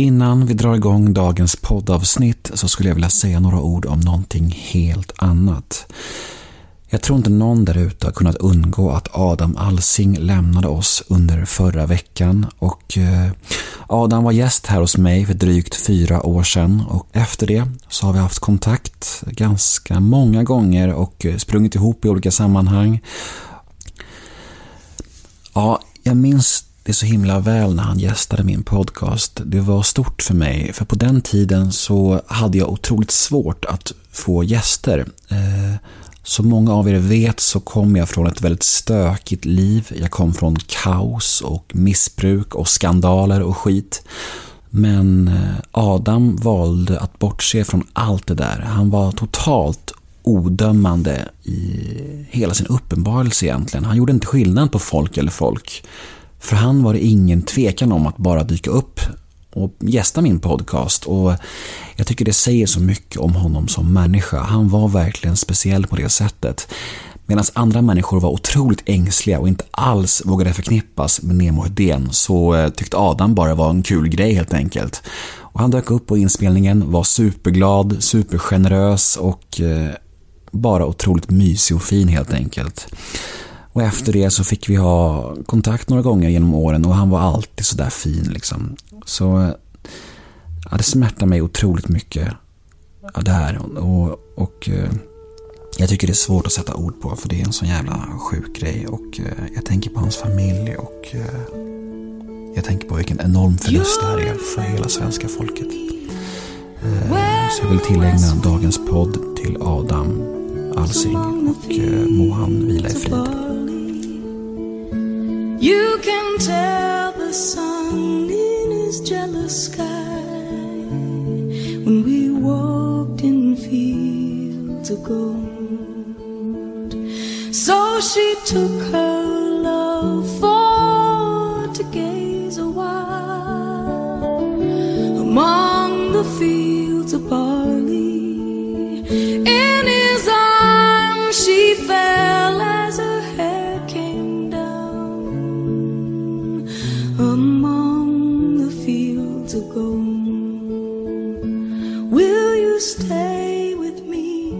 Innan vi drar igång dagens poddavsnitt så skulle jag vilja säga några ord om någonting helt annat. Jag tror inte någon där ute har kunnat undgå att Adam Alsing lämnade oss under förra veckan och eh, Adam var gäst här hos mig för drygt fyra år sedan och efter det så har vi haft kontakt ganska många gånger och eh, sprungit ihop i olika sammanhang. Ja, jag minns det så himla väl när han gästade min podcast. Det var stort för mig, för på den tiden så hade jag otroligt svårt att få gäster. Eh, som många av er vet så kom jag från ett väldigt stökigt liv. Jag kom från kaos och missbruk och skandaler och skit. Men eh, Adam valde att bortse från allt det där. Han var totalt odömande i hela sin uppenbarelse egentligen. Han gjorde inte skillnad på folk eller folk. För han var det ingen tvekan om att bara dyka upp och gästa min podcast och jag tycker det säger så mycket om honom som människa. Han var verkligen speciell på det sättet. Medan andra människor var otroligt ängsliga och inte alls vågade förknippas med Nemo Hedén så eh, tyckte Adam bara var en kul grej helt enkelt. Och han dök upp på inspelningen, var superglad, supergenerös och eh, bara otroligt mysig och fin helt enkelt. Och efter det så fick vi ha kontakt några gånger genom åren och han var alltid sådär fin liksom. Så ja, det smärtar mig otroligt mycket Ja, det här. Och, och eh, jag tycker det är svårt att sätta ord på för det är en sån jävla sjuk grej. Och eh, jag tänker på hans familj och eh, jag tänker på vilken enorm förlust det här är för hela svenska folket. Så jag vill tillägna dagens podd till Adam Alsing och må han vila i frid. You can tell the sun in his jealous sky when we walked in fields of gold. So she took her love for to gaze a while among the fields of barley. In his arms she fell stay with me?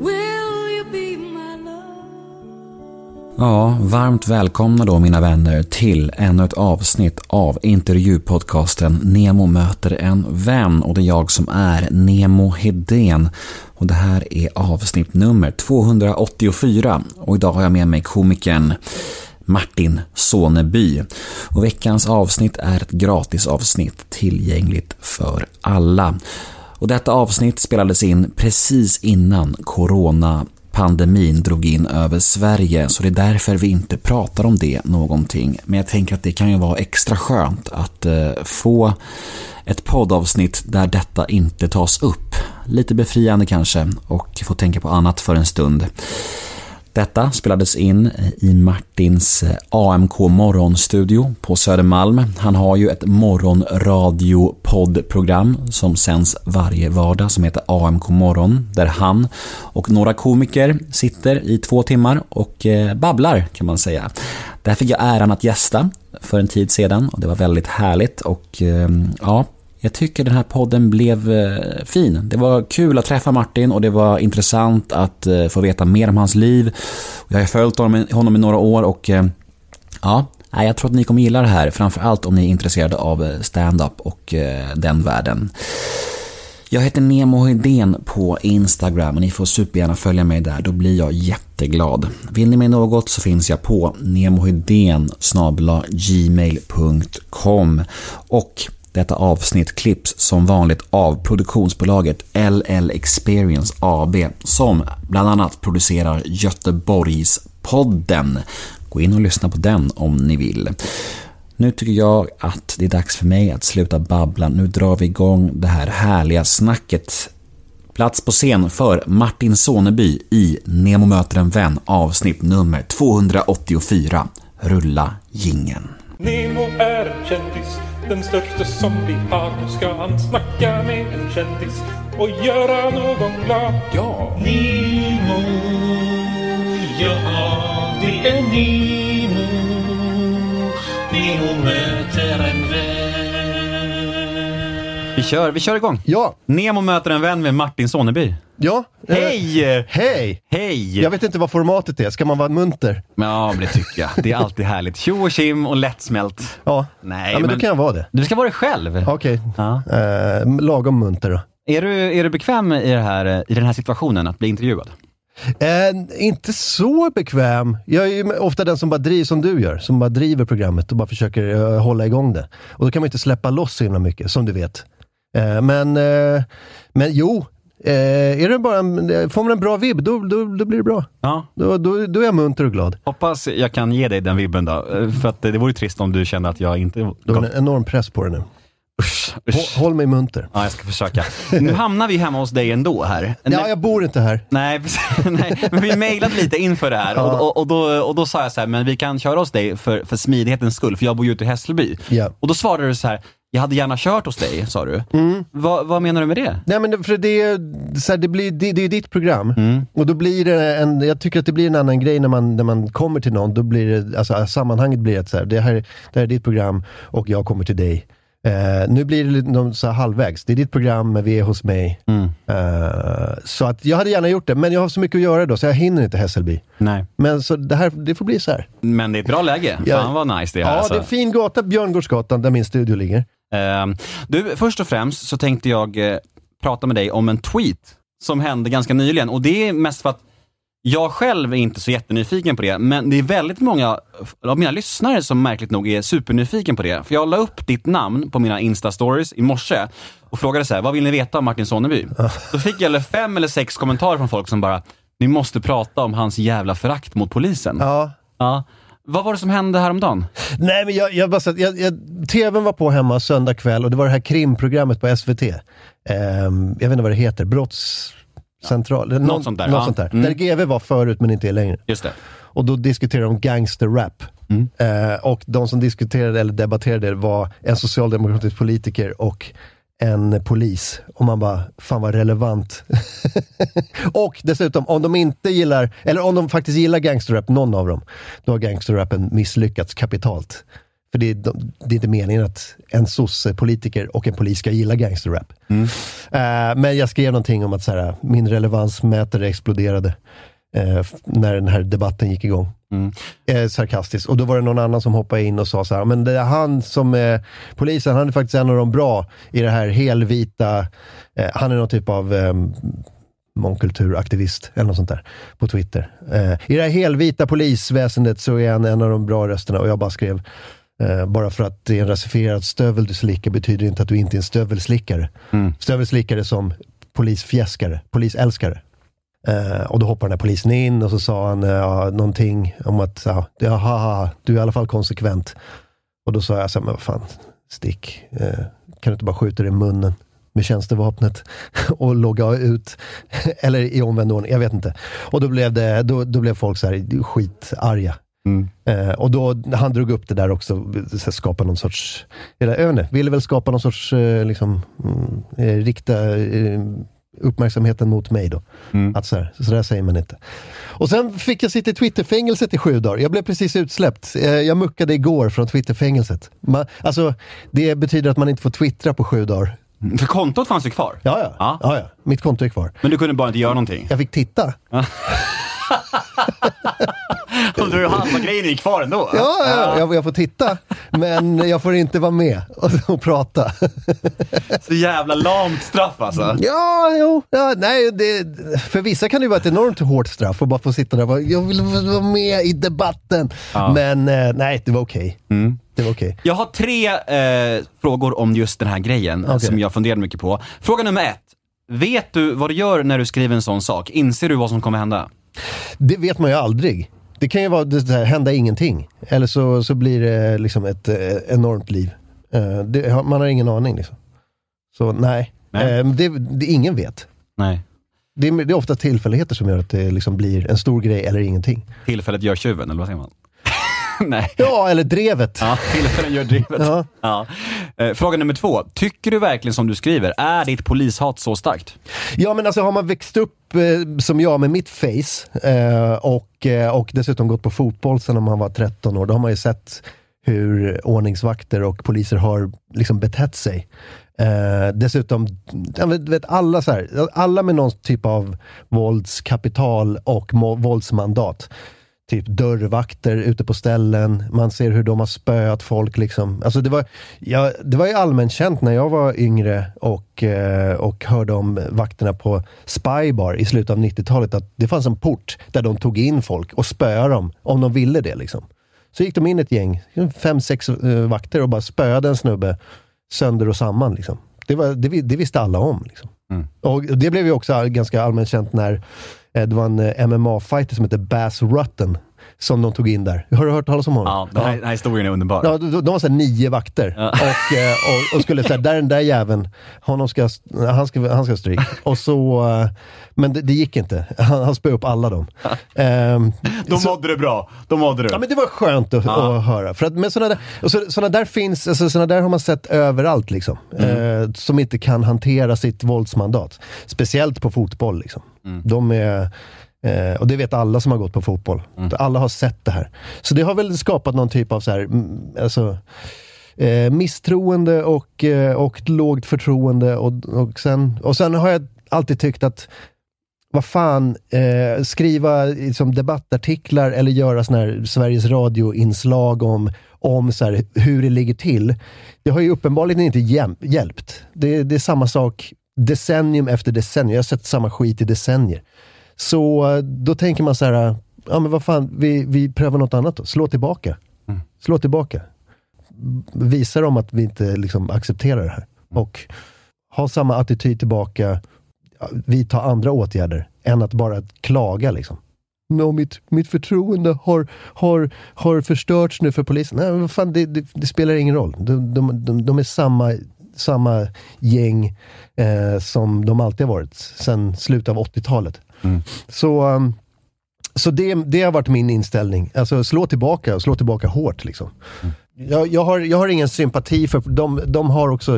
Will you be my love? Ja, varmt välkomna då mina vänner till ännu ett avsnitt av intervjupodcasten Nemo möter en vän och det är jag som är Nemo Hedén och det här är avsnitt nummer 284 och idag har jag med mig komikern Martin Soneby. Och veckans avsnitt är ett gratisavsnitt tillgängligt för alla. Och detta avsnitt spelades in precis innan corona pandemin drog in över Sverige så det är därför vi inte pratar om det någonting. Men jag tänker att det kan ju vara extra skönt att eh, få ett poddavsnitt där detta inte tas upp. Lite befriande kanske och få tänka på annat för en stund. Detta spelades in i Martins eh, AMK morgonstudio på Södermalm. Han har ju ett morgonradiopoddprogram som sänds varje vardag som heter AMK morgon där han och några komiker sitter i två timmar och eh, babblar kan man säga. Där fick jag äran att gästa för en tid sedan och det var väldigt härligt och eh, ja, jag tycker den här podden blev eh, fin. Det var kul att träffa Martin och det var intressant att eh, få veta mer om hans liv. Jag har följt honom i några år och eh, ja, jag tror att ni kommer gilla det här. Framförallt om ni är intresserade av stand-up och den världen. Jag heter Nemo Hedén på Instagram och ni får supergärna följa mig där, då blir jag jätteglad. Vill ni mig något så finns jag på nemohedén gmail.com och detta avsnitt klipps som vanligt av produktionsbolaget LL Experience AB som bland annat producerar Göteborgspodden. Gå in och lyssna på den om ni vill. Nu tycker jag att det är dags för mig att sluta babbla. Nu drar vi igång det här härliga snacket. Plats på scen för Martin Soneby i Nemo möter en vän avsnitt nummer 284. Rulla gingen. Nemo är en kändis den största som vi har. Nu ska han snacka med en kändis och göra någon glad. Ja! Nemo, ja det är Nemo. Nemo möter en vän. Vi kör, vi kör igång. Ja, Nemo möter en vän med Martin Soneby. ja. eh, Hej! Hej! Hej! Jag vet inte vad formatet är. Ska man vara munter? Ja, men det tycker jag. Det är alltid härligt. Tjo och tjim och lättsmält. Ja. Nej, ja men, men- då kan jag vara det. Du ska vara dig själv. Okej. Ja. Eh, lagom munter då. Är, du, är du bekväm i, det här, i den här situationen, att bli intervjuad? Eh, inte så bekväm. Jag är ju ofta den som bara driver, som du gör, som bara driver programmet och bara försöker eh, hålla igång det. Och då kan man inte släppa loss så himla mycket, som du vet. Eh, men, eh, men jo, eh, är det bara en, får man en bra vibb, då, då, då blir det bra. Ja. Då, då, då är jag munter och glad. Hoppas jag kan ge dig den vibben då. För att det vore trist om du kände att jag inte... Är det en enorm press på det nu. Usch, usch. Håll mig munter. Ja, jag ska försöka. Nu hamnar vi hemma hos dig ändå här. Ja, jag bor inte här. Nej, nej, men vi mejlade lite inför det här och, och, och, då, och då sa jag så här, men vi kan köra hos dig för, för smidighetens skull, för jag bor ju ute i Hässelby. Ja. Och då svarade du så här, jag hade gärna kört hos dig, sa du. Vad, vad menar du med det? Nej men för det, så här, det, blir, det, det är ditt program. Mm. Och då blir det en, jag tycker att det blir en annan grej när man, när man kommer till någon. Då blir det, alltså sammanhanget blir att så här, det, här, det här är ditt program och jag kommer till dig. Eh, nu blir det någon så halvvägs. Det är ditt program men vi är hos mig. Mm. Eh, så att jag hade gärna gjort det, men jag har så mycket att göra då så jag hinner inte Hässelby. Nej. Men så det här, det får bli så här. Men det är ett bra läge. Ja. Fan vad nice det är. Ja, alltså. det är en fin gata, Björngårdsgatan, där min studio ligger. Ehm, du, först och främst så tänkte jag eh, prata med dig om en tweet som hände ganska nyligen och det är mest för att jag själv är inte så jättenyfiken på det, men det är väldigt många av mina lyssnare som märkligt nog är supernyfiken på det. För jag la upp ditt namn på mina Insta-stories i morse och frågade så här, vad vill ni veta om Martin Sonneby? Då fick jag fem eller sex kommentarer från folk som bara, ni måste prata om hans jävla förakt mot polisen. Ja. Ja. Vad var det som hände häromdagen? Nej, men jag, jag bara så att jag, jag, TVn var på hemma söndag kväll och det var det här krimprogrammet på SVT. Ehm, jag vet inte vad det heter, brottscentral. Någon- sånt där, Något ja. sånt där. Mm. Där GV var förut men inte är längre. Just det. Och då diskuterade de gangsterrap. Mm. Eh, och de som diskuterade eller debatterade var en socialdemokratisk politiker och en polis. Och man bara, fan vad relevant. och dessutom, om de inte gillar, eller om de faktiskt gillar gangsterrap, någon av dem, då har gangsterrappen misslyckats kapitalt. För det är, de, det är inte meningen att en sosse-politiker och en polis ska gilla gangsterrap. Eh, men jag skrev någonting om att så här, min relevansmätare exploderade eh, när den här debatten gick igång. Eh, sarkastiskt. Och då var det någon annan som hoppade in och sa så här, men det är han som är polisen, han är faktiskt en av de bra i det här helvita, eh, han är någon typ av eh, mångkulturaktivist eller något sånt där på Twitter. Eh, I det här helvita polisväsendet så är han en av de bra rösterna och jag bara skrev eh, bara för att det är en rasifierad stövel du slickar betyder inte att du inte är en stövelslickare. Stövelslickare som polisfjäskare, polisälskare. Eh, och då hoppade den här polisen in och så sa han eh, ja, någonting om att ja, haha, du är i alla fall konsekvent. Och då sa jag så här, men vad fan, stick. Eh, kan du inte bara skjuta dig i munnen med tjänstevapnet och logga ut? Eller i omvänd ordning, jag vet inte. Och då blev, det, då, då blev folk så här skitarga. Eh, och då, han drog upp det där också, så skapa någon sorts, eller jag vet inte, ville väl skapa någon sorts, eh, liksom, mm, eh, rikta eh, uppmärksamheten mot mig då. Att så, här, så där säger man inte. Och sen fick jag sitta i Twitterfängelset i sju dagar. Jag blev precis utsläppt. Eh, jag muckade igår från Twitterfängelset. Man, alltså, det betyder att man inte får twittra på sju dagar. För kontot fanns ju kvar. Ja, ja. Ja. ja. ja. Mitt konto är kvar. Men du kunde bara inte göra någonting. Jag fick titta. Och du, halva grejen är kvar ändå. Ja, ja, jag, jag får titta, men jag får inte vara med och, och prata. Så jävla lamt straff alltså. Ja, jo, ja, nej, det, för vissa kan det ju vara ett enormt hårt straff att bara få sitta där och bara, jag vill vara med i debatten. Men eh, nej, det var okej. Det var okej. Jag har tre eh, frågor om just den här grejen Okej. som jag funderade mycket på. Fråga nummer ett. Vet du vad du gör när du skriver en sån sak? Inser du vad som kommer hända? Det vet man ju aldrig. Det kan ju vara det här, hända ingenting. Eller så, så blir det liksom ett eh, enormt liv. Eh, det, man har ingen aning liksom. Så nej, Nej. Eh, det, det, ingen vet. Nej. Det är, det är ofta tillfälligheter som gör att det liksom blir en stor grej eller ingenting. Tillfället gör tjuven, eller vad säger man? Nej. Ja, eller drevet. Ja, tillfällen gör drivet. Ja. Ja. Eh, fråga nummer två. Tycker du verkligen som du skriver, är ditt polishat så starkt? Ja men alltså har man växt upp eh, som jag med mitt face eh, och, och dessutom gått på fotboll sedan man var 13 år, då har man ju sett hur ordningsvakter och poliser har liksom betett sig. Eh, dessutom, vet, alla, så här, alla med någon typ av våldskapital och våldsmandat. Typ dörrvakter ute på ställen, man ser hur de har spöat folk. Liksom. Alltså det, var, ja, det var ju allmänt känt när jag var yngre och, eh, och hörde om vakterna på Spybar i slutet av 90-talet, att det fanns en port där de tog in folk och spöade dem om de ville det. Liksom. Så gick de in ett gäng, fem, sex uh, vakter och bara spöade en snubbe sönder och samman. Liksom. Det, var, det, det visste alla om. Liksom. Mm. Och Det blev ju också ganska allmänt känt när eh, det var en eh, MMA-fighter som hette Bass Rutten som de tog in där. Har du hört talas om honom? Ja, den här, den här historien är underbar. Ja, de, de var så nio vakter ja. och, eh, och, och, skulle säga, där den där jäveln, honom ska, han ska, han ska stryk. Och så, eh, men det, det gick inte. Han, han spöade upp alla dem. Um, de så, mådde det bra. De mådde det. Ja, men det var skönt att, att höra. För att, men sådana där, och så, såna där finns, alltså, såna där har man sett överallt liksom. Mm. Eh, som inte kan hantera sitt våldsmandat. Speciellt på fotboll liksom. Mm. De är Eh, och det vet alla som har gått på fotboll. Mm. Alla har sett det här. Så det har väl skapat någon typ av så här, mm, alltså, eh, misstroende och, eh, och lågt förtroende. Och, och, sen, och sen har jag alltid tyckt att vad fan, eh, skriva liksom, debattartiklar eller göra såna här Sveriges Radio-inslag om, om så här, hur det ligger till. Det har ju uppenbarligen inte hjälpt. Det, det är samma sak decennium efter decennium. Jag har sett samma skit i decennier. Så eh, då tänker man så här, ja men vad fan, vi, vi prövar något annat då. Slå tillbaka. Mm. Slå tillbaka. Visa dem att vi inte liksom accepterar det här. Mm. Och ha samma attityd tillbaka, vidta andra åtgärder, än att bara klaga liksom. No, mitt, mitt förtroende har, har, har förstörts nu för polisen. Nej, fan, det, det, det spelar ingen roll. De, de, de, de är samma, samma gäng eh, som de alltid har varit, sedan slutet av 80-talet. Mm. Så, um, så det, det har varit min inställning. Alltså slå tillbaka och slå tillbaka hårt. Liksom. Mm. Jag, jag, har, jag har ingen sympati för, de, de har också,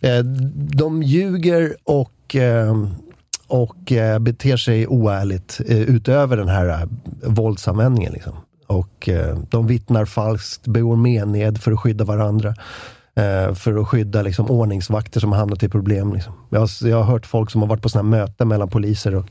eh, de ljuger och och eh, beter sig oärligt eh, utöver den här eh, våldsanvändningen. Liksom. Och de vittnar falskt, begår mened för att skydda varandra. För att skydda liksom, ordningsvakter som har hamnat i problem. Liksom. Jag, har, jag har hört folk som har varit på sådana möten mellan poliser och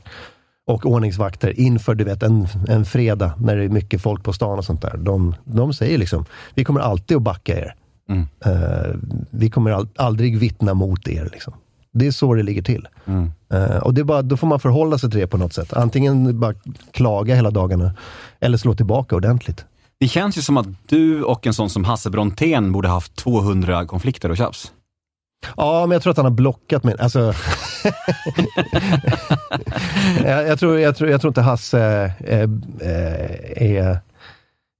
och ordningsvakter inför du vet, en, en fredag när det är mycket folk på stan och sånt där. De, de säger liksom, vi kommer alltid att backa er. Mm. Uh, vi kommer all, aldrig vittna mot er. Liksom. Det är så det ligger till. Mm. Uh, och det är bara, då får man förhålla sig till det på något sätt. Antingen bara klaga hela dagarna, eller slå tillbaka ordentligt. Det känns ju som att du och en sån som Hasse Brontén borde haft 200 konflikter och tjafs. Ja, men jag tror att han har blockat mig. Alltså, jag, jag, tror, jag, tror, jag tror inte Hasse eh, eh, är...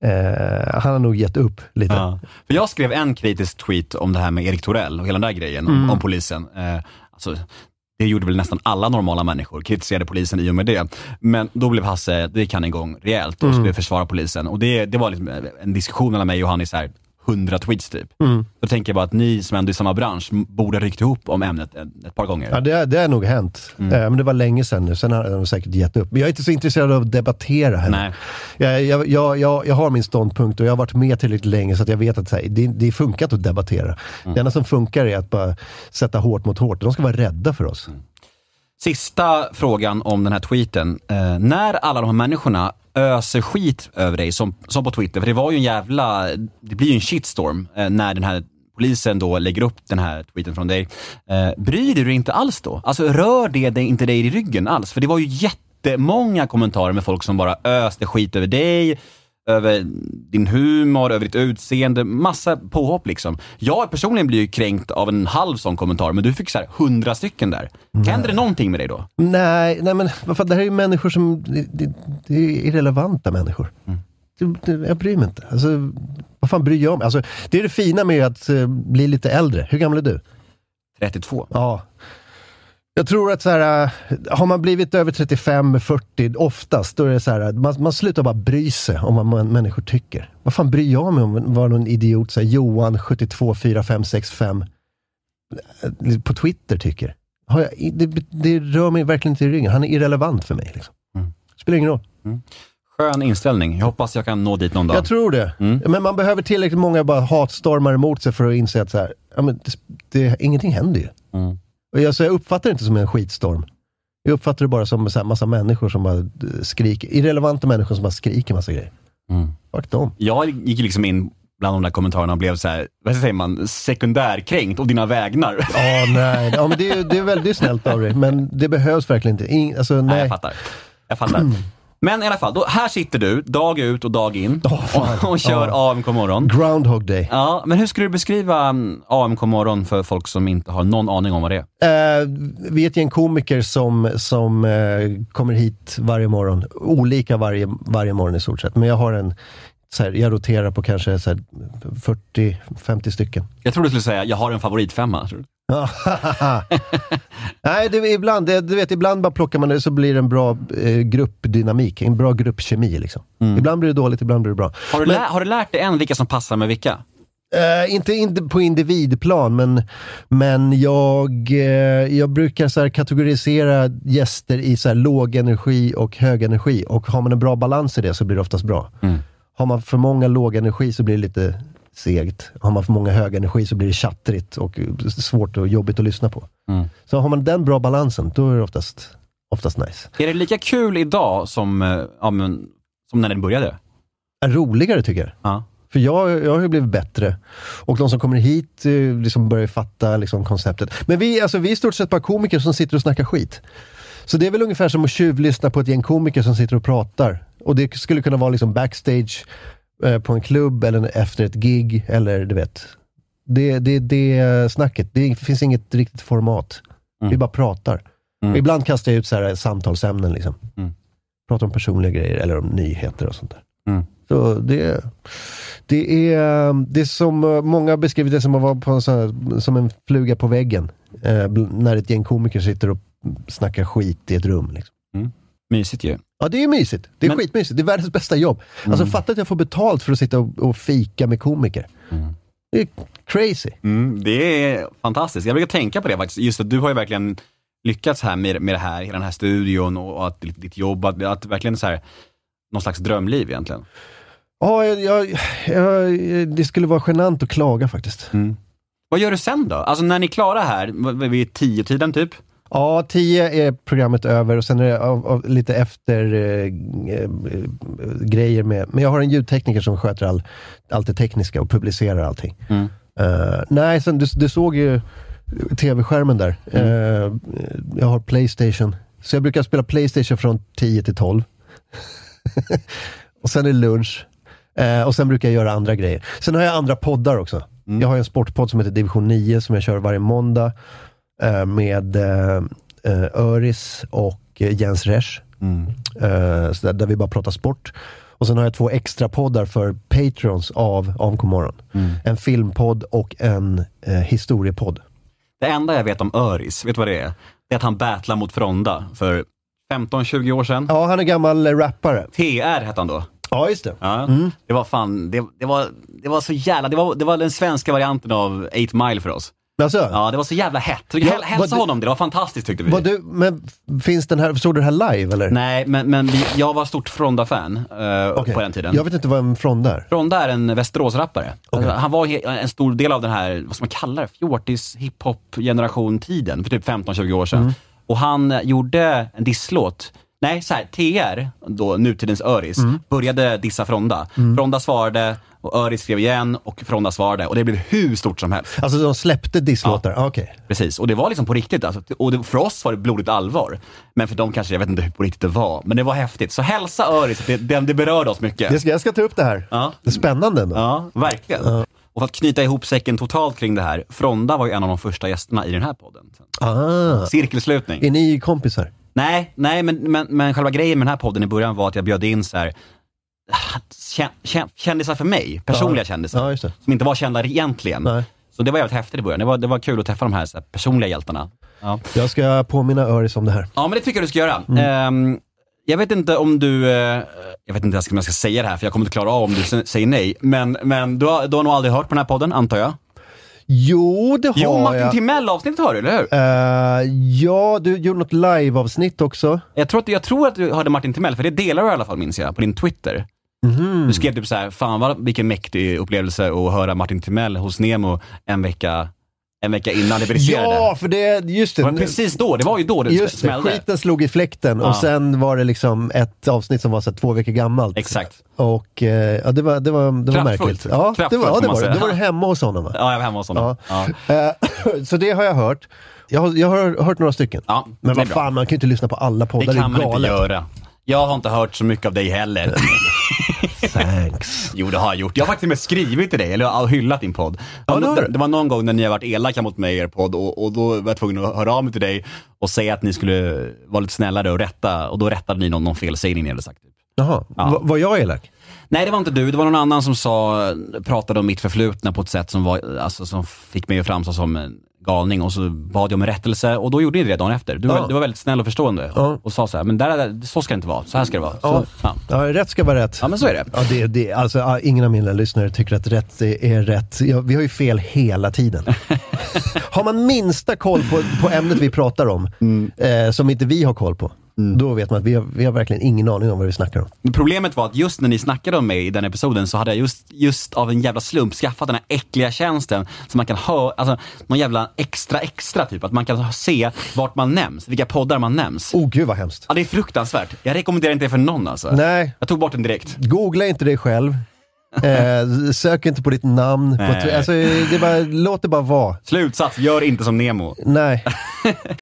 Eh, han har nog gett upp lite. Ja. För jag skrev en kritisk tweet om det här med Erik Torell och hela den där grejen mm. om, om, polisen. Eh, alltså, det gjorde väl nästan alla normala människor, kritiserade polisen i och med det. Men då blev Hasse, det gick han igång rejält och mm. skulle försvara polisen. Och det, det var liksom en diskussion mellan mig och han i så här, hundra tweets typ. Mm. Då tänker jag bara att ni som ändå är i samma bransch borde ha ryckt ihop om ämnet ett, ett par gånger. Ja, det, det har nog hänt. Mm. Eh, men det var länge sedan nu. Sen har de säkert gett upp. Men jag är inte så intresserad av att debattera heller. Jag, jag, jag, jag, jag har min ståndpunkt och jag har varit med tillräckligt länge så att jag vet att här, det, det funkar att debattera. Mm. Det enda som funkar är att bara sätta hårt mot hårt. De ska vara rädda för oss. Mm. Sista frågan om den här tweeten. Eh, när alla de här människorna öser skit över dig, som, som på Twitter, för det var ju en jävla, det blir ju en shitstorm eh, när den här polisen då lägger upp den här tweeten från dig. Eh, bryr du dig inte alls då? Alltså rör det dig, inte dig i ryggen alls? För det var ju jättemånga kommentarer med folk som bara öste skit över dig, över din humor, över ditt utseende, massa påhopp liksom. Jag personligen blir ju kränkt av en halv sån kommentar, men du fick så här hundra stycken där. Händer det någonting med dig då? Nej, nej men vad det här är ju människor som, det, det, det är irrelevanta människor. Mm. Jag bryr mig inte. Alltså, vad fan bryr jag mig? Alltså, det är det fina med att uh, bli lite äldre. Hur gammal är du? 32. Ja. Jag tror att så här, äh, har man blivit över 35-40 oftast, då är det så här, man, man slutar bara bry sig om vad man, människor tycker. Vad fan bryr jag mig om vad någon idiot, så här, Johan 72 4565 på Twitter tycker? Har jag, det, det rör mig verkligen inte i ryggen. Han är irrelevant för mig. Liksom. Mm. Spelar ingen roll. Mm. Skön inställning. Jag hoppas jag kan nå dit någon dag. Jag tror det. Mm. Men man behöver tillräckligt många bara hatstormar emot sig för att inse att så här, ja, men det, det, ingenting händer ju. Mm. Och jag, uppfattar det inte som en skitstorm. Jag uppfattar det bara som en massa människor som bara eh, skriker, irrelevanta människor som bara skriker massa grejer. Mm. Fuck dem. Jag gick liksom in bland de där kommentarerna och blev så här, vad säger man, sekundärkränkt å dina vägnar. Ja, nej. Ja, men det, är, det är väldigt snällt av dig, men det behövs verkligen inte. Ing, alltså, nej. Nej, jag fattar. Jag fattar. Men i alla fall, då, här sitter du dag ut och dag in fan. och, och kör Ja. AMK morgon. Groundhog day. Ja, men hur skulle du beskriva mm, AMK morgon för folk som inte har någon aning om vad det är? Eh, vi är ett gäng komiker som, som eh, kommer hit varje morgon. Olika varje, varje morgon i stort sett. Men jag har en, så här, jag roterar på kanske så här 40-50 stycken. Jag tror du skulle säga, jag har en favoritfemma. tror Nej, det, ibland, det, du vet, ibland bara plockar man det så blir det en bra eh, gruppdynamik, en bra gruppkemi. Liksom. Ibland blir det dåligt, ibland blir det bra. Mm. Har du, Men- lä- har du lärt dig än vilka som passar med vilka? Eh, inte in, på individplan, men, men jag, eh, jag brukar så kategorisera gäster i så här låg energi och hög energi. Och har man en bra balans i det så blir det oftast bra. Har man för många låg energi så blir det lite segt. Har man för många hög energi så blir det tjattrig och svårt och jobbigt att lyssna på. Så har man den bra balansen, då är det oftast, oftast nice. Är det lika kul idag som, eh, ja, men, som när ni började? Är roligare tycker jag. Ja. För jag, jag har ju blivit bättre. Och de som kommer hit eh, liksom börjar fatta liksom, konceptet. Men vi, alltså, vi är i stort sett bara komiker som sitter och snackar skit. Så det är väl ungefär som att tjuvlyssna på ett gäng komiker som sitter och pratar. Och det skulle kunna vara liksom backstage på en klubb eller efter ett gig. Eller du vet. Det, det, det snacket. Det finns inget riktigt format. Vi bara pratar. Mm. Ibland kastar jag ut så här samtalsämnen. Liksom. Mm. Pratar om personliga grejer eller om nyheter och sånt där. Mm. Så det, det är, det är som eh, många har beskrivit det som att vara på en här, som en fluga på väggen. Eh, när ett gäng komiker sitter och snackar skit i ett rum. Liksom. Mysigt ju. Ja, det är mysigt. Det är Men- skitmysigt. Det är världens bästa jobb. Alltså fatta att jag får betalt för att sitta och, och fika med komiker. Det är crazy. Mm, det är fantastiskt. Jag brukar tänka på det faktiskt. Just att du har ju verkligen lyckats här med, med det här, hela den här studion och, och att ditt, jobb, att, att verkligen så här, någon slags drömliv egentligen. Ja, jag, jag, jag, det skulle vara genant att klaga faktiskt. Vad gör du sen då? Alltså när ni är klara här, vid tio tiden typ? Ja, 10 är programmet över och sen är det av, av, lite efter eh, eh, grejer med... Men jag har en ljudtekniker som sköter all, allt det tekniska och publicerar allting. Mm. Eh, nej, sen, du, du såg ju tv-skärmen där. Eh, jag har Playstation. Så jag brukar spela Playstation från 10 till 12. och sen är det lunch. Eh, och sen brukar jag göra andra grejer. Sen har jag andra poddar också. Jag har en sportpodd som heter Division 9 som jag kör varje måndag. Eh, med eh, eh, Öris och Jens Resch. Så där, där vi bara pratar sport. Och sen har jag två extra poddar för patrons av AMK morgon. En filmpodd och en eh, historiepodd. Det enda jag vet om Öris, vet du vad det är? Det är att han battlar mot Fronda för 15-20 år sedan. Ja, han är gammal rappare. TR hette han då. Ja, just det. Ja, Det var fan, det, det, var, det var så jävla, det var, det var den svenska varianten av 8 Mile för oss. Alltså, Ja, det var så jävla hett. Ja, Häl, hälsa honom, det var fantastiskt tyckte vi. du, men finns den här, såg du det här live eller? Nej, men, men vi, jag var stort Fronda-fan eh, Okej. på den tiden. Jag vet inte vad en Fronda är. Fronda är en Västeråsrappare. Okej. Alltså, han var en stor del av den här, vad ska man kalla det, fjortis hiphop generation-tiden för typ 15-20 år sedan. Mm. Och han eh, gjorde en disslåt. Nej, så här, TR, då nutidens Öris, Mm. började dissa Fronda. Fronda svarade och Öris skrev igen och Fronda svarade och det blev hur stort som helst. Alltså de släppte disslåtar? Ja. Okej. Precis, och det var liksom på riktigt. Alltså. Och det, för oss var det blodigt allvar. Men för dem kanske, jag vet inte hur på riktigt det var. Men det var häftigt. Så hälsa Öris, det, det, det berörde oss mycket. Jag, ska, jag ska ta upp det här. Ja. Det är spännande ändå. Ja, verkligen. Och för att knyta ihop säcken totalt kring det här. Fronda var ju en av de första gästerna i den här podden. Ah. Cirkelslutning. Är ni kompisar? Nej, nej men, men, men själva grejen med den här podden i början var att jag bjöd in så här, kä- kä- kändisar för mig, personliga Ja. kändisar. Ja. Som inte var kända egentligen. Nej. Så det var jävligt häftigt i början. Det var, det var kul att träffa de här, så här personliga hjältarna. Ja. Jag ska påminna Öris om det här. Ja, men det tycker jag du ska göra. Mm. Ehm, jag vet inte om du, eh, jag vet inte om jag ska säga det här för jag kommer inte klara av om du säger nej. Men, men du, har, du har nog aldrig hört på den här podden, antar jag? Jo, det har Jo, Martin jag. Timell-avsnittet har du, eller hur? Eh, ja, du gjorde något live-avsnitt också. Jag tror, att, jag tror att du hörde Martin Timell, för det delar du i alla fall minns jag, på din Twitter. Mhm. Du skrev typ så här, fan vad, vilken mäktig upplevelse att höra Martin Timell hos Nemo en vecka, en vecka innan det briserade. Ja, för det, just det det. precis då, det var ju då det Just det, smällde. skiten slog i fläkten Ja. och sen var det liksom ett avsnitt som var så två veckor gammalt. Exakt. Och eh, ja, det var, det var, det var märkligt. Ja, det Kraftfullt, var, ja, det var det. Då var du hemma hos honom va? Ja, jag var hemma hos honom. Ja. Ja. Eh, så det har jag hört. Jag har, jag har hört några stycken. Ja, Men det vad fan, man kan ju inte lyssna på alla Det poddar, det, kan man är inte galet. göra. Jag har inte hört så mycket av dig heller. Thanks. Jo, det har jag gjort. Jag har faktiskt med skrivit till dig, eller har hyllat din podd. Ja, det det, var någon gång när ni har varit elaka mot mig i er podd och, och då var jag tvungen att höra av mig till dig och säga att ni skulle vara lite snällare och rätta, och då rättade ni någon, någon felsägning ni hade sagt. Typ. Jaha, Ja. Va- var jag elak? Nej, det var inte du. Det var någon annan som sa, pratade om mitt förflutna på ett sätt som, var, alltså, som fick mig att framstå som en galning och så bad jag om rättelse och då gjorde ni det dagen efter. Du, Ja. var, du var väldigt snäll och förstående Ja. och sa så här, men där, så ska det inte vara, så här ska det vara. Så, ja. Ja, rätt ska vara rätt. ja, men så är det. Ja, det, det, alltså, ingen av mina lyssnare tycker att rätt är, rätt. Vi har ju fel hela tiden. har man minsta koll på, på ämnet vi pratar om, eh, som inte vi har koll på, då vet man att vi har, vi har verkligen ingen aning om vad vi snackar om. Men Problemet var att just när ni snackade om mig i den episoden så hade jag just, just av en jävla slump skaffat den här äckliga tjänsten så man kan höra, alltså någon jävla extra extra typ, att man kan se vart man nämns, vilka poddar man nämns. Oh gud vad hemskt. Ja, det är fruktansvärt. Jag rekommenderar inte det för någon alltså. Nej, Jag tog bort den direkt. googla inte dig själv. Eh, sök inte på ditt namn. På, alltså, det bara, låt det bara vara. Slutsats, gör inte som Nemo. Nej.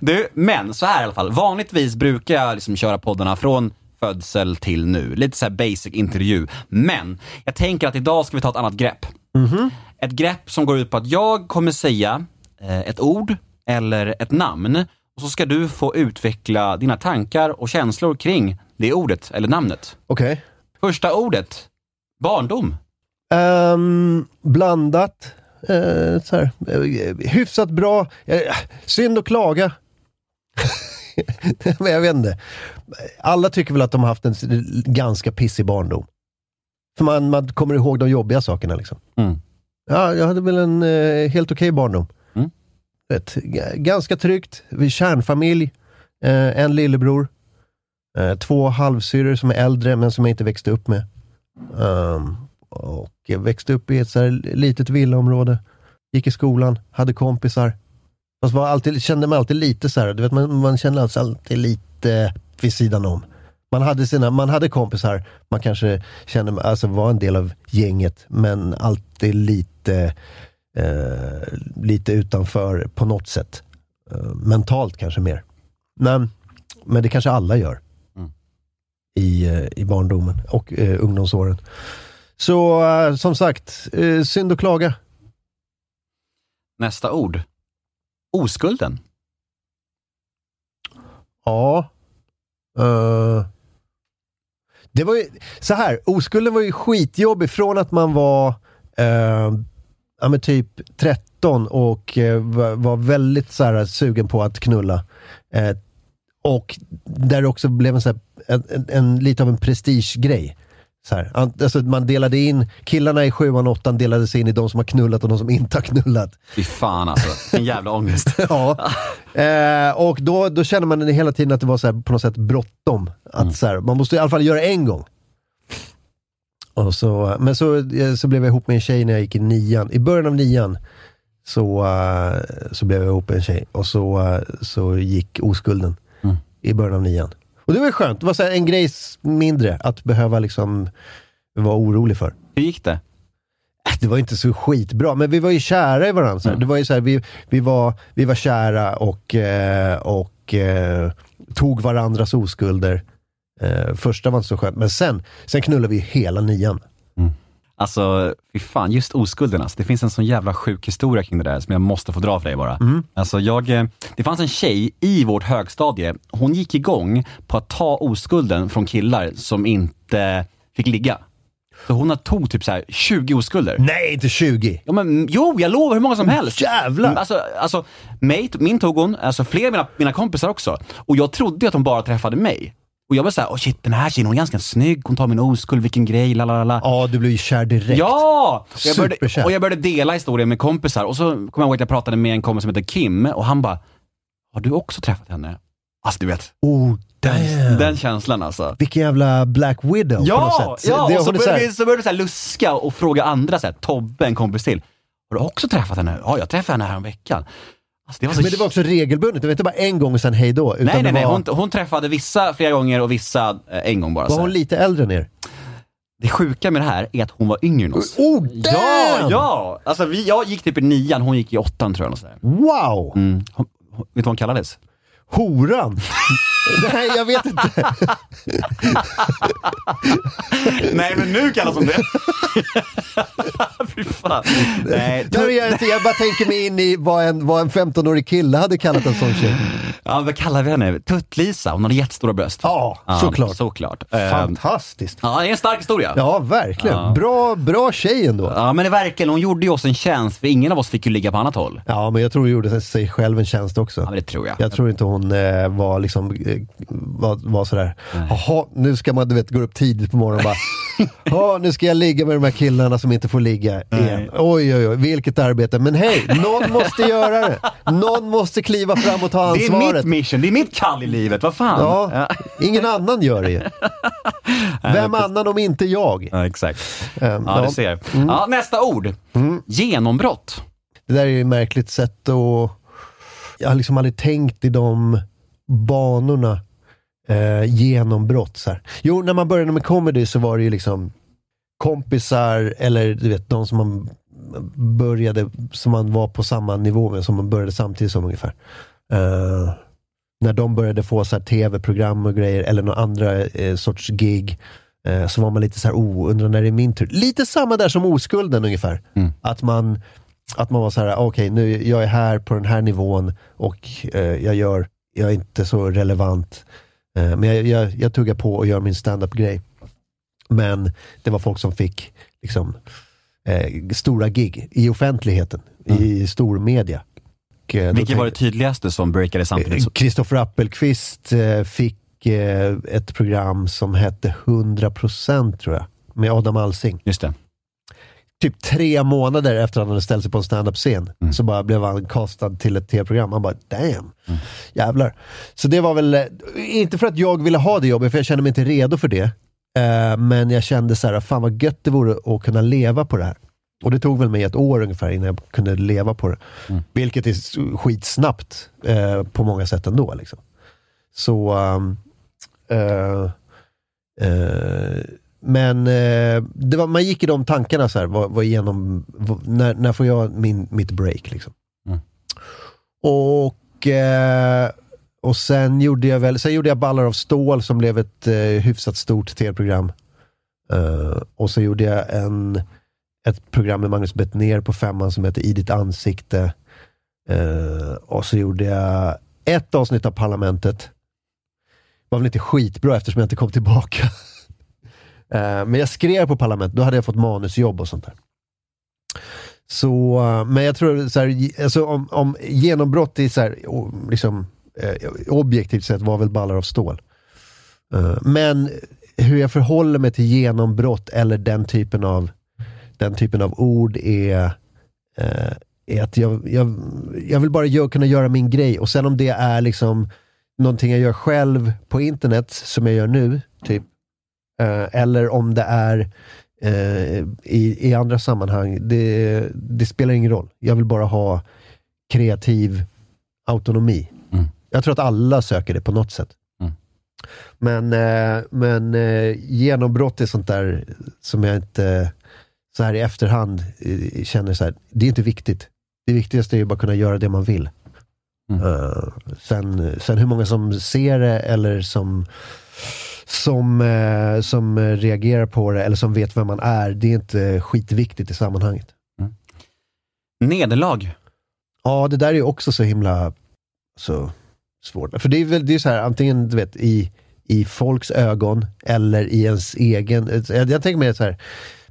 Du, men så här i alla fall. Vanligtvis brukar jag liksom köra poddarna från födsel till nu. Lite så här basic intervju. Men jag tänker att idag ska vi ta ett annat grepp. Ett grepp som går ut på att jag kommer säga eh, ett ord eller ett namn och så ska du få utveckla dina tankar och känslor kring det ordet eller namnet. Okej. Första ordet, barndom. Ehm, blandat. Uh, så här. eh, hyfsat bra. Uh, synd att klaga. Men jag vet inte. Alla tycker väl att de har haft en ganska pissig barndom. För man, man kommer ihåg de jobbiga sakerna liksom. Mm. Ja, jag hade väl en eh, helt okej barndom. Mm. Vet, ganska tryggt. Vi kärnfamilj. Eh, en lillebror. Eh, två halvsyrror som är äldre men som jag inte växte upp med. Ehm, och växte upp i ett så här litet villaområde. Gick i skolan, hade kompisar. Fast var alltid, kände mig alltid lite så här, du vet, man, man kände alltså alltid lite vid sidan om. Man hade, sina, man hade kompisar, man kanske kände, alltså var en del av gänget, men alltid lite, eh, lite utanför på något sätt. Eh, mentalt kanske mer. Men, men det kanske alla gör. I, eh, I barndomen och eh, ungdomsåren. Så eh, som sagt, eh, synd att klaga. Nästa ord, oskulden. Ja. Eh, det var ju, så här, oskulden var ju skitjobbig från att man var uh, ja, men typ 13 och eh, var, väldigt så här, sugen på att knulla. Eh, och där det också blev en, så här, en, en, en, lite av en prestigegrej. Så här, alltså man delade in, killarna i sjuan och åttan delade sig in i de som har knullat och de som inte har knullat. Fy fan alltså, en jävla ångest. Ja. Eh, och då, då känner man hela tiden att det var så här, på något sätt bråttom. Att så här, man måste i alla fall göra en gång. Och så, men så, eh, så blev jag ihop med en tjej när jag gick i nian. I början av nian så, eh, så blev jag ihop med en tjej och så, eh, så gick oskulden i början av nian. Och det var ju skönt. Det var så en grej mindre att behöva liksom vara orolig för. Hur gick det? Det var inte så skitbra, men vi var ju kära i varandra. här. Det var ju så här, vi, vi, var, vi var kära och, eh, och eh, tog varandras oskulder. Eh, första var inte så skönt, men sen, sen knullade vi hela nian. Alltså, fy fan, just oskulden alltså. Det finns en sån jävla sjuk historia kring det där som jag måste få dra för dig bara. Alltså jag, eh, det fanns en tjej i vårt högstadie, hon gick igång på att ta oskulden från killar som inte fick ligga. Så hon tog typ så här 20 oskulder. Nej, inte 20! Ja, men, jo, jag lovar hur många som helst. Jävlar! Alltså, alltså mig, min tog hon, alltså fler av mina, mina kompisar också. Och jag trodde att hon bara träffade mig. Och jag var såhär, oh shit den här tjejen hon är ganska snygg, hon tar min oskuld, vilken grej, la la la. Ja, du blev ju kär direkt. Ja! Och jag, började, och jag började dela historien med kompisar och så kommer jag ihåg att jag pratade med en kompis som heter Kim och han bara, har du också träffat henne? Alltså du vet, Oh, damn. den känslan alltså. Vilken jävla Black Widow på Ja! något sätt. ja Det- och så började vi så började vi så luska och fråga andra, så här, Tobbe, en kompis till. Har du också träffat henne? Ja, jag träffade henne här om veckan. Alltså, det var så Men det var också regelbundet, det var inte bara en gång och sen hej då. Utan Nej, nej, nej. var, Hon, hon träffade vissa flera gånger och vissa eh, en gång bara. var så hon lite äldre än er? Det sjuka med det här är att hon var yngre än oss. Oh, damn! Ja, ja! Alltså vi, jag gick typ i nian, hon gick i åttan tror jag. Och så där. Wow! Mm. Hon, hon, vet du vad hon kallades? Horan! Nej, jag vet inte. Nej, men nu kallas hon det. Fy fan. Nej, Nej, men jag, jag bara tänker mig in i vad en, vad en 15-årig kille hade kallat en sån tjej. ja, vad kallar vi henne? Tutt-Lisa, hon hade jättestora bröst. Ja, såklart. Såklart. Ehm, Fantastiskt. Ja, det är en stark historia. Ja, verkligen. Ja. Bra, bra tjej ändå. Ja, men det verkligen, hon gjorde ju oss en tjänst, för ingen av oss fick ju ligga på annat håll. Ja, men jag tror hon gjorde sig själv en tjänst också. Ja, men det tror jag. Jag tror inte hon eh, var liksom, eh, var, var sådär, jaha, nu ska man du vet, gå upp tidigt på morgonen och bara, ja, nu ska jag ligga med de här killarna som inte får ligga igen. Oj, oj, oj, vilket arbete. Men hej, någon måste göra det. Någon måste kliva fram och ta Det är ansvaret. mitt mission, det är mitt kall i livet, vad fan. Ja, ingen annan gör det ju. Vem annan om inte jag? Ja, exakt. Ehm, Ja, du ser. Ja, nästa ord. Genombrott. Det där är ju ett märkligt sätt att... Jag har liksom aldrig tänkt i de banorna. Eh, genombrott. Så här. Jo, när man började med comedy så var det ju liksom kompisar eller du vet, de som man började, som man var på samma nivå med, som man började samtidigt som ungefär. Eh, när de började få så här tv-program och grejer, eller några andra eh, sorts gig, eh, så var man lite så här, oh, undrar när det är min tur. Lite samma där som oskulden ungefär. Att man att man var så här, okej, nu jag är här på den här nivån och eh, jag gör, jag är inte så relevant. Eh, men jag, jag, jag tuggar på och gör min stand-up-grej. Men det var folk som fick liksom eh, stora gig i offentligheten, i stor media. Och, eh, Vilket var det tydligaste som breakade samtidigt? Kristoffer Appelqvist eh, fick eh, ett program som hette 100% tror jag, med Adam Alsing. Just det. Typ tre månader efter att han hade ställt sig på en stand-up-scen så bara blev han castad till ett tv-program. Han bara damn, jävlar. Så det var väl, eh, inte för att jag ville ha det jobbet, för jag kände mig inte redo för det. Eh, men jag kände så här, fan vad gött det vore att kunna leva på det här. Och det tog väl mig ett år ungefär innan jag kunde leva på det. Vilket är skitsnabbt eh, på många sätt ändå. Liksom. Så, eh, eh, men eh, det var, man gick i de tankarna så här, vad, vad igenom, vad, när, när får jag min, mitt break liksom. Mm. Och, eh, och sen gjorde jag väl, sen gjorde jag Ballar av stål som blev ett eh, hyfsat stort tv-program. Eh, och så gjorde jag en, ett program med Magnus Bettner på femman som heter I ditt ansikte. Och så gjorde jag ett avsnitt av Parlamentet. var väl inte skitbra eftersom jag inte kom tillbaka. Eh, men jag skrev på Parlamentet, då hade jag fått manusjobb och sånt där. Så, eh, men jag tror så här, alltså, om, om genombrott i så här, liksom, eh, objektivt sett var väl ballar av stål. Men hur jag förhåller mig till genombrott eller den typen av, den typen av ord är, är att jag, jag, jag vill bara kunna göra min grej och sen om det är liksom någonting jag gör själv på internet som jag gör nu, typ. Eh, eller om det är eh, i, i andra sammanhang, det, det spelar ingen roll. Jag vill bara ha kreativ autonomi. Mm. Jag tror att alla söker det på något sätt. Mm. Men, eh, men genombrott är sånt där som jag inte så här i efterhand känner så här, det är inte viktigt. Det viktigaste är ju bara kunna göra det man vill. Mm. Sen, sen hur många som ser det eller som, som, eh, som reagerar på det eller som vet vem man är, det är inte skitviktigt i sammanhanget. Nederlag. Ja, det där är ju också så himla så svårt. För det är väl det är så här, antingen du vet, i, i folks ögon eller i ens egen... Jag, jag tänker mer så här,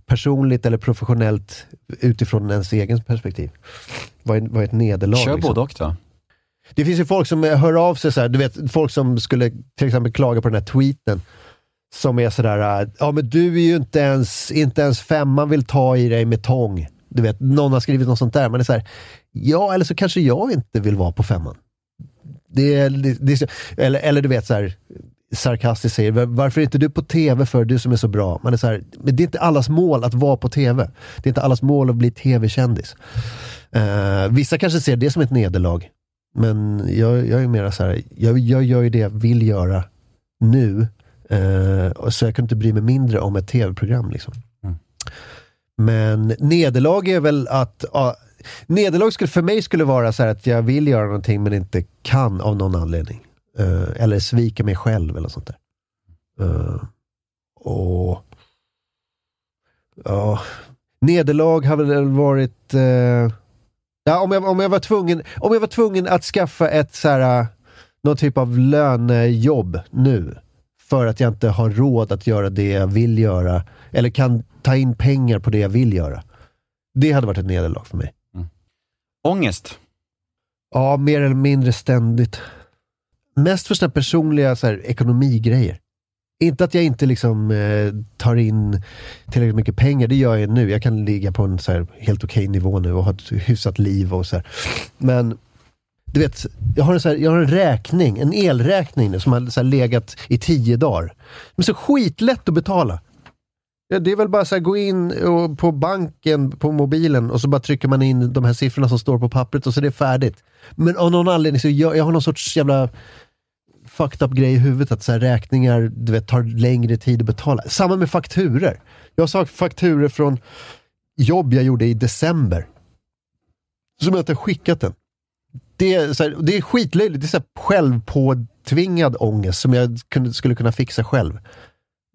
personligt eller professionellt utifrån ens egen perspektiv. Vad är, vad är ett nederlag? Kör liksom? både och då. Det finns ju folk som hör av sig så här, du vet, folk som skulle till exempel klaga på den här tweeten. Som är sådär, äh, ja men du är ju inte ens, inte ens femman vill ta i dig med tång. Du vet, någon har skrivit något sånt där. Men det är såhär, ja eller så kanske jag inte vill vara på femman. Det det, det eller, eller du vet så här, sarkastiskt säger, varför är inte du på TV för du som är så bra? Man är så här, men det är inte allas mål att vara på TV. Det är inte allas mål att bli TV-kändis. Uh, eh, vissa kanske ser det som ett nederlag. Men jag, jag är mera så här, jag, jag gör ju det jag vill göra nu. Eh, så jag kan inte bry mig mindre om ett tv-program. Liksom. Mm. Men nederlag är väl att, ja, nederlag skulle, för mig skulle vara så här att jag vill göra någonting men inte kan av någon anledning. Eh, eller svika mig själv eller sånt där. Eh, och ja, nederlag har väl varit eh, Ja, om jag, om, jag var tvungen, om jag var tvungen att skaffa ett så här, äh, någon typ av lönejobb nu, för att jag inte har råd att göra det jag vill göra, eller kan ta in pengar på det jag vill göra. Det hade varit ett nederlag för mig. Ångest. Ja, mer eller mindre ständigt. Mest för sådana personliga så här, ekonomigrejer. Inte att jag inte liksom eh, tar in tillräckligt mycket pengar, det gör jag nu. Jag kan ligga på en så här, helt okej nivå nu och ha ett hyfsat liv och så här. Men du vet, jag har en, så här, jag har en räkning, en elräkning nu som har så här, legat i tio dagar. Men så skitlätt att betala. Ja, det är väl bara så här, gå in och, på banken på mobilen och så bara trycker man in de här siffrorna som står på pappret och så är det färdigt. Men av någon anledning så jag, jag har någon sorts jävla fucked up grej i huvudet att så här, räkningar du vet, tar längre tid att betala. Samma med fakturer. Jag har fakturer från jobb jag gjorde i december. Som jag inte har skickat den. Det är, så här, det är skitlöjligt. Det är så här självpåtvingad ångest som jag kunde, skulle kunna fixa själv.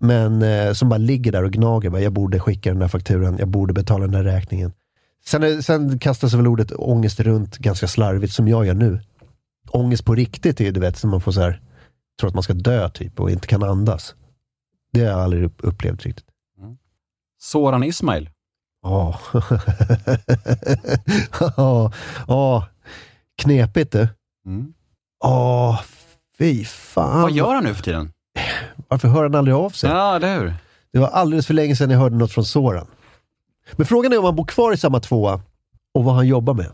Men eh, som bara ligger där och gnager. Bara, jag borde skicka den där fakturan, jag borde betala den där räkningen. Sen, eh, sen kastas väl ordet ångest runt ganska slarvigt, som jag gör nu. Ångest på riktigt är ju, du vet, som man får så här, tror att man ska dö typ och inte kan andas. Det har jag aldrig upp- upplevt riktigt. Soran Ismail. Ja. Ja, ja. knepigt du. Mm. Ja, fy fan. Vad gör han nu för tiden? Varför hör han aldrig av sig? Ja, det hur? Det var alldeles för länge sedan jag hörde något från Soran. Men frågan är om han bor kvar i samma tvåa och vad han jobbar med.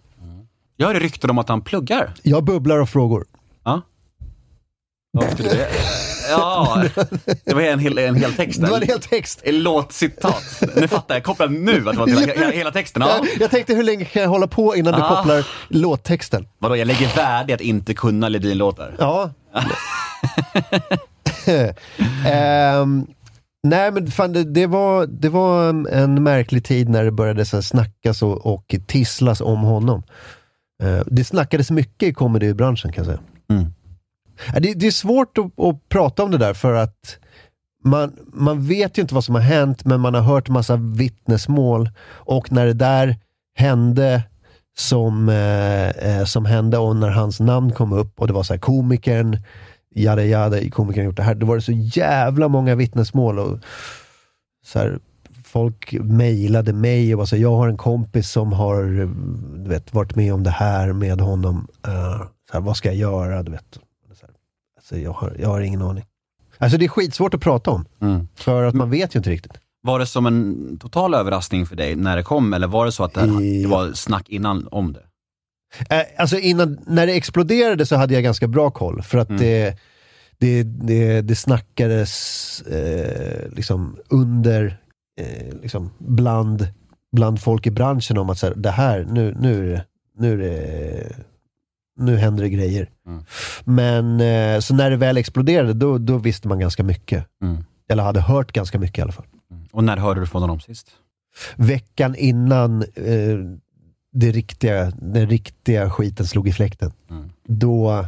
Jag hörde rykten om att han pluggar. Jag bubblar av frågor. Vad det? Ja, det var en hel, en hel text. Det var en hel text. En låtcitat. Nu fattar jag, kopplar nu att det var hela, hela, texten. Ja. Jag, tänkte hur länge kan jag hålla på innan du Ah. kopplar låttexten? Vadå, jag lägger värde i att inte kunna Ledin-låtar. Ja. Ehm, nej men fan, det, det, var, det var en, märklig tid när det började så snackas och, och tisslas om honom. Eh, det snackades mycket i comedybranschen kan jag säga. Mm. Det, det är svårt att, att prata om det där för att man, man vet ju inte vad som har hänt, men man har hört massa vittnesmål. Och när det där hände som, eh, eh som hände och när hans namn kom upp och det var så här komikern, jada jada, komikern har gjort det här. Då var det så jävla många vittnesmål. Och så här, folk mejlade mig och var så här, jag har en kompis som har du vet, varit med om det här med honom. Uh, så här, vad ska jag göra? Du vet. Så jag, har, jag har ingen aning. Alltså det är skitsvårt att prata om. Mm. För att man vet ju inte riktigt. Var det som en total överraskning för dig när det kom, eller var det så att det, I- det var snack innan om det? Eh, Alltså innan, när det exploderade så hade jag ganska bra koll. För att det, det, det, det snackades eh, liksom under eh, liksom bland, bland folk i branschen om att så här, det här, nu, nu, nu, är det, nu händer det grejer. Mm. Men eh, så när det väl exploderade, då, då visste man ganska mycket. Mm. Eller hade hört ganska mycket i alla fall. Och när hörde du från honom sist? Veckan innan eh, det riktiga, den riktiga skiten slog i fläkten. Mm. Då,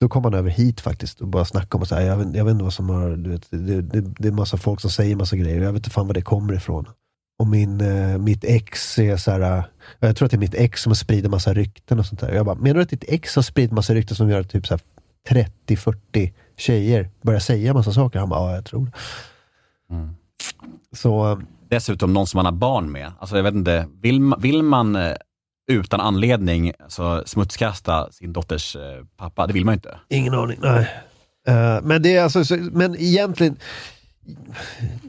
då kom han över hit faktiskt och bara snackade om och så här, jag, vet, jag vet inte vad som har, du vet, det, det, det är massa folk som säger massa grejer, jag vet inte fan var det kommer ifrån. Och min, eh, mitt ex är så här, eh, jag tror att det är mitt ex som sprider massa rykten och sånt där. Jag bara, menar du att ditt ex har spridit massa rykten som gör att typ så här 30-40 tjejer börjar säga massa saker? Han bara, ja jag tror det. Mm. Så, eh, Dessutom någon som man har barn med. Alltså jag vet inte, vill, vill man utan anledning alltså, smutskasta sin dotters pappa? Det vill man ju inte. ingen aning, nej. Eh, men det är alltså, så, men egentligen,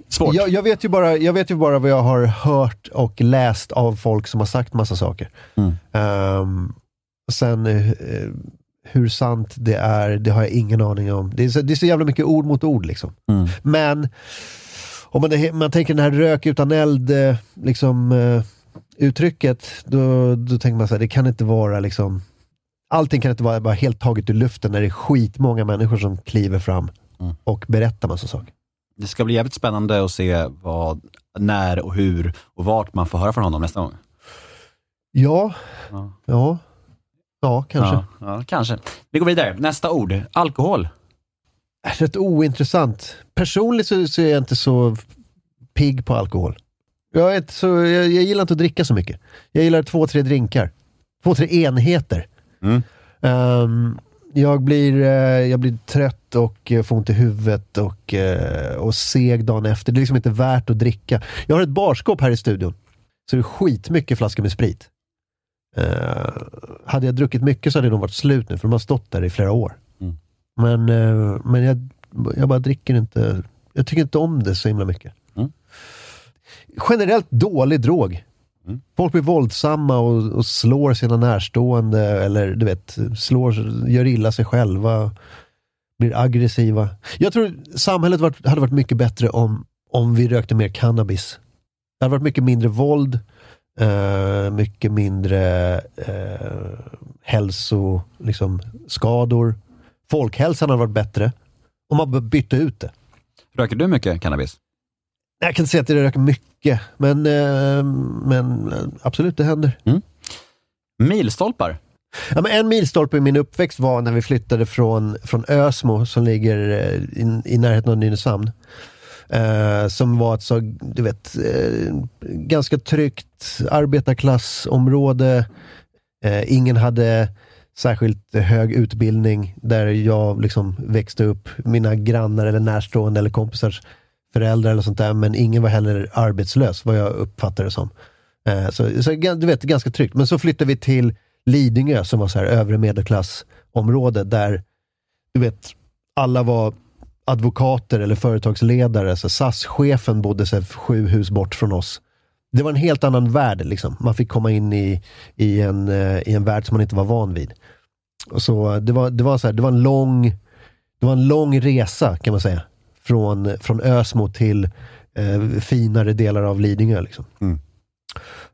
Svårt. Jag, jag, vet ju bara, jag vet ju bara vad jag har hört och läst av folk som har sagt massa saker. Mm. Ehm, sen eh, hur sant det är, det har jag ingen aning om. Det är så, det är så jävla mycket ord mot ord liksom. Mm. Men om man, man tänker den här rök utan eld, eh, liksom, eh, uttrycket, då, då tänker man så här, det kan inte vara liksom Allting kan inte vara bara helt taget ur luften när det är skitmånga människor som kliver fram Mm. och berättar massa saker. Det ska bli jävligt spännande att se vad, när och hur och vart man får höra från honom nästa gång. Ja, Ja. ja, ja kanske. Ja, ja, kanske. Vi går vidare. Nästa ord. Alkohol. Är Rätt ointressant. Personligen så, så är jag inte så pigg på alkohol. Jag, är inte så, jag, jag gillar inte att dricka så mycket. Jag gillar två, tre drinkar. Två, tre enheter. Mm. Ehm, jag, blir, eh, jag blir trött och eh, får ont i huvudet och, eh, och seg dagen efter. Det är liksom inte värt att dricka. Jag har ett barskåp här i studion. Så det är skitmycket flaskor med sprit. Eh, hade jag druckit mycket så hade de varit slut nu, för de har stått där i flera år. Mm. Men, eh, men jag, jag bara dricker inte. Jag tycker inte om det så himla mycket. Mm. Generellt dålig drog. Mm. Folk blir våldsamma och, och slår sina närstående eller du vet, slår, gör illa sig själva. Blir aggressiva. Jag tror samhället varit, hade varit mycket bättre om, om vi rökte mer cannabis. Det hade varit mycket mindre våld, uh, mycket mindre eh, uh, hälsoskador. liksom, skador. Folkhälsan hade varit bättre om man bytte ut det. Röker du mycket cannabis? Jag kan inte säga att det röker mycket, men, eh, men eh, absolut, det händer. Milstolpar? Ja, men en milstolpe i min uppväxt var när vi flyttade från, från Ösmo som ligger eh, i, i närheten av Nynäshamn. Eh, som var ett så, du vet, eh, ganska tryggt arbetarklassområde. Eh, ingen hade särskilt hög utbildning där jag liksom växte upp. Mina grannar eller närstående eller kompisars föräldrar eller sånt där. Men ingen var heller arbetslös vad jag uppfattade det som. Eh, så, så du vet, ganska tryggt. Men så flyttade vi till Lidingö som var så här övre medelklassområde där du vet, alla var advokater eller företagsledare. Så SAS-chefen bodde så här, sju hus bort från oss. Det var en helt annan värld. Liksom. Man fick komma in i, i, en, eh, i en värld som man inte var van vid. Och så, det, var, det, var så här, det, var en lång, det var en lång resa kan man säga. Från, från Ösmo till eh, finare delar av Lidingö. Liksom.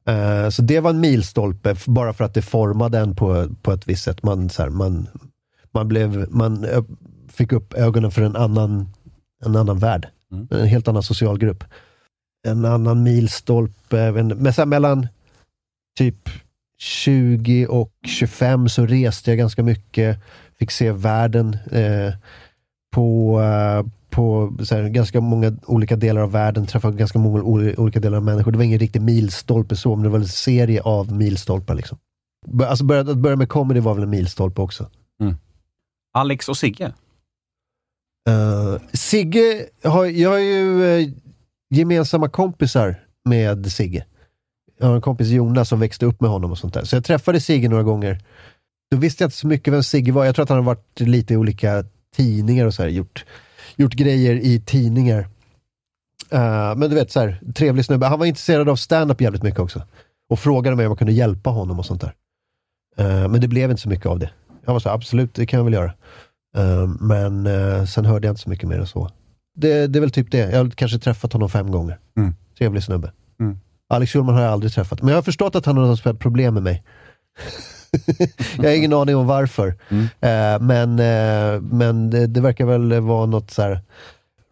Eh, så det var en milstolpe, bara för att det formade en på, på ett visst sätt. Man, så här, man, man, blev, man fick upp ögonen för en annan, en annan värld. En helt annan social grupp. En annan milstolpe, men här, mellan typ 20 och 25 så reste jag ganska mycket. Fick se världen eh, på, eh, på här, ganska många olika delar av världen. Träffade ganska många ol- olika delar av människor. Det var ingen riktig milstolpe så, men det var en serie av milstolpar. Liksom. Alltså börja, att börja med comedy var väl en milstolpe också. Alex och Sigge? Uh, Sigge, har, jag har ju eh, gemensamma kompisar med Sigge. Jag har en kompis Jonas som växte upp med honom och sånt där. Så jag träffade Sigge några gånger. Då visste jag inte så mycket vem Sigge var. Jag tror att han har varit lite i olika tidningar och så här, gjort, gjort grejer i tidningar. Eh, men du vet, så här, trevlig snubbe. Han var intresserad av stand-up jävligt mycket också. Och frågade mig om jag kunde hjälpa honom och sånt där. Eh, men det blev inte så mycket av det. Jag var så här, absolut, det kan jag väl göra. Eh, men sen hörde jag inte så mycket mer än så. Det, det är väl typ det. Jag har kanske träffat honom fem gånger. Mm. trevlig snubbe. Mm. Alex Schulman har jag aldrig träffat, men jag har förstått att han har något problem med mig. jag har ingen aning om varför. Eh, men eh, men det, det verkar väl vara något så här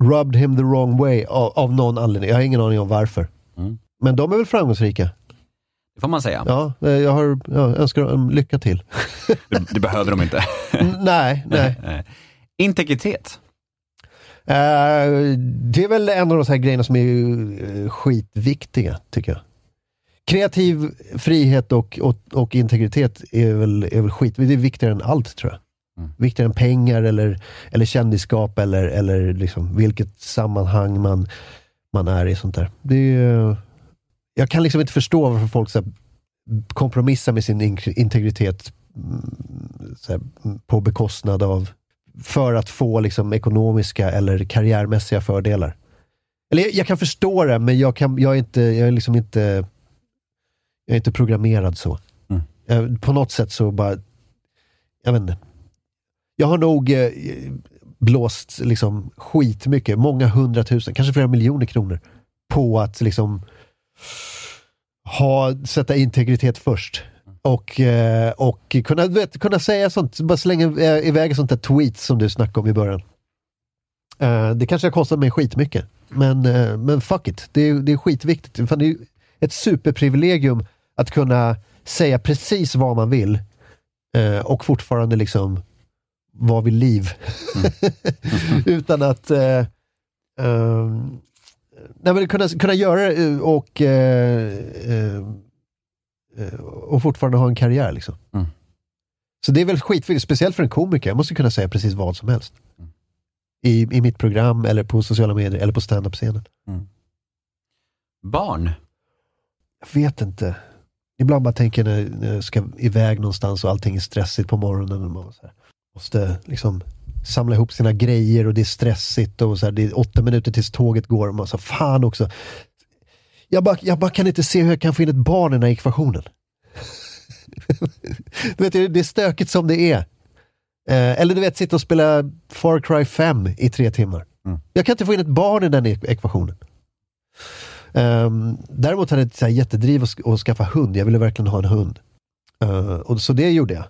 rubbed him the wrong way av, av någon anledning. Jag har ingen aning om varför. Mm. Men de är väl framgångsrika? Det får man säga. Ja, eh, jag, har, jag önskar dem lycka till. Det, det behöver de inte. Nej, nej. Integritet. Det är väl en av de här grejerna som är skitviktiga, tycker jag. Kreativ frihet och, och, och integritet är väl, är väl skit. Det är viktigare än allt, tror jag. Mm. Viktigare än pengar eller, eller kändisskap eller, eller liksom vilket sammanhang man, man är i. sånt där. Det är, jag kan liksom inte förstå varför folk så här, kompromissar med sin in- integritet mm, här, på bekostnad av för att få liksom ekonomiska eller karriärmässiga fördelar. Eller jag, jag kan förstå det, men jag, kan, jag, är, inte, jag är liksom inte jag är inte programmerad så. Mm. Jag, på något sätt så bara, jag vet inte. Jag har nog eh, blåst liksom skitmycket, många hundratusen, kanske flera miljoner kronor på att liksom ha, sätta integritet först. Och, eh, och kunna, vet, kunna säga sånt, bara slänga eh, iväg sånt där tweet som du snackade om i början. Eh, det kanske har kostat mig skitmycket. Men, eh, men fuck it, det är, det är skitviktigt. Fan, det är ett superprivilegium att kunna säga precis vad man vill eh, och fortfarande liksom vara vid liv. Utan att eh, nej, men kunna, kunna göra det eh, och, eh, eh, eh, och fortfarande ha en karriär. Liksom. Mm. Så det är väl skitviktigt, speciellt för en komiker. Jag måste kunna säga precis vad som helst. I, I mitt program, eller på sociala medier, eller på standup-scenen. Barn. Jag vet inte. Ibland bara tänker jag när, jag ska iväg någonstans och allting är stressigt på morgonen. Och man så här, måste liksom samla ihop sina grejer och det är stressigt och så här, det är åtta minuter tills tåget går och man så fan också. Jag bara, jag bara kan inte se hur jag kan få in ett barn i den här ekvationen. du vet, det är stökigt som det är. Eh, eller du vet, sitta och spela Far Cry 5 i tre timmar. Jag kan inte få in ett barn i den ek- ekvationen. Um, däremot hade jag ett så här jättedriv att, att skaffa hund. Jag ville verkligen ha en hund. Eh, och så det gjorde jag.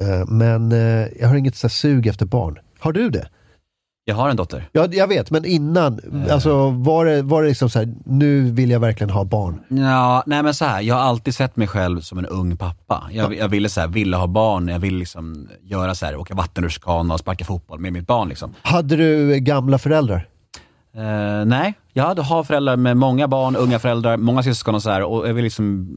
Eh, men eh, jag har inget så här sug efter barn. Har du det? Jag har en dotter. Ja, jag vet, men innan, alltså var det, var det liksom så här, nu vill jag verkligen ha barn? Ja, nej men så här, jag har alltid sett mig själv som en ung pappa. Jag, jag ville så här, ville ha barn, jag ville liksom göra så här, åka vattenrutschkana och sparka fotboll med mitt barn. Liksom. Hade du gamla föräldrar? Eh, nej, jag hade har föräldrar med många barn, unga föräldrar, många syskon och så här och jag vill liksom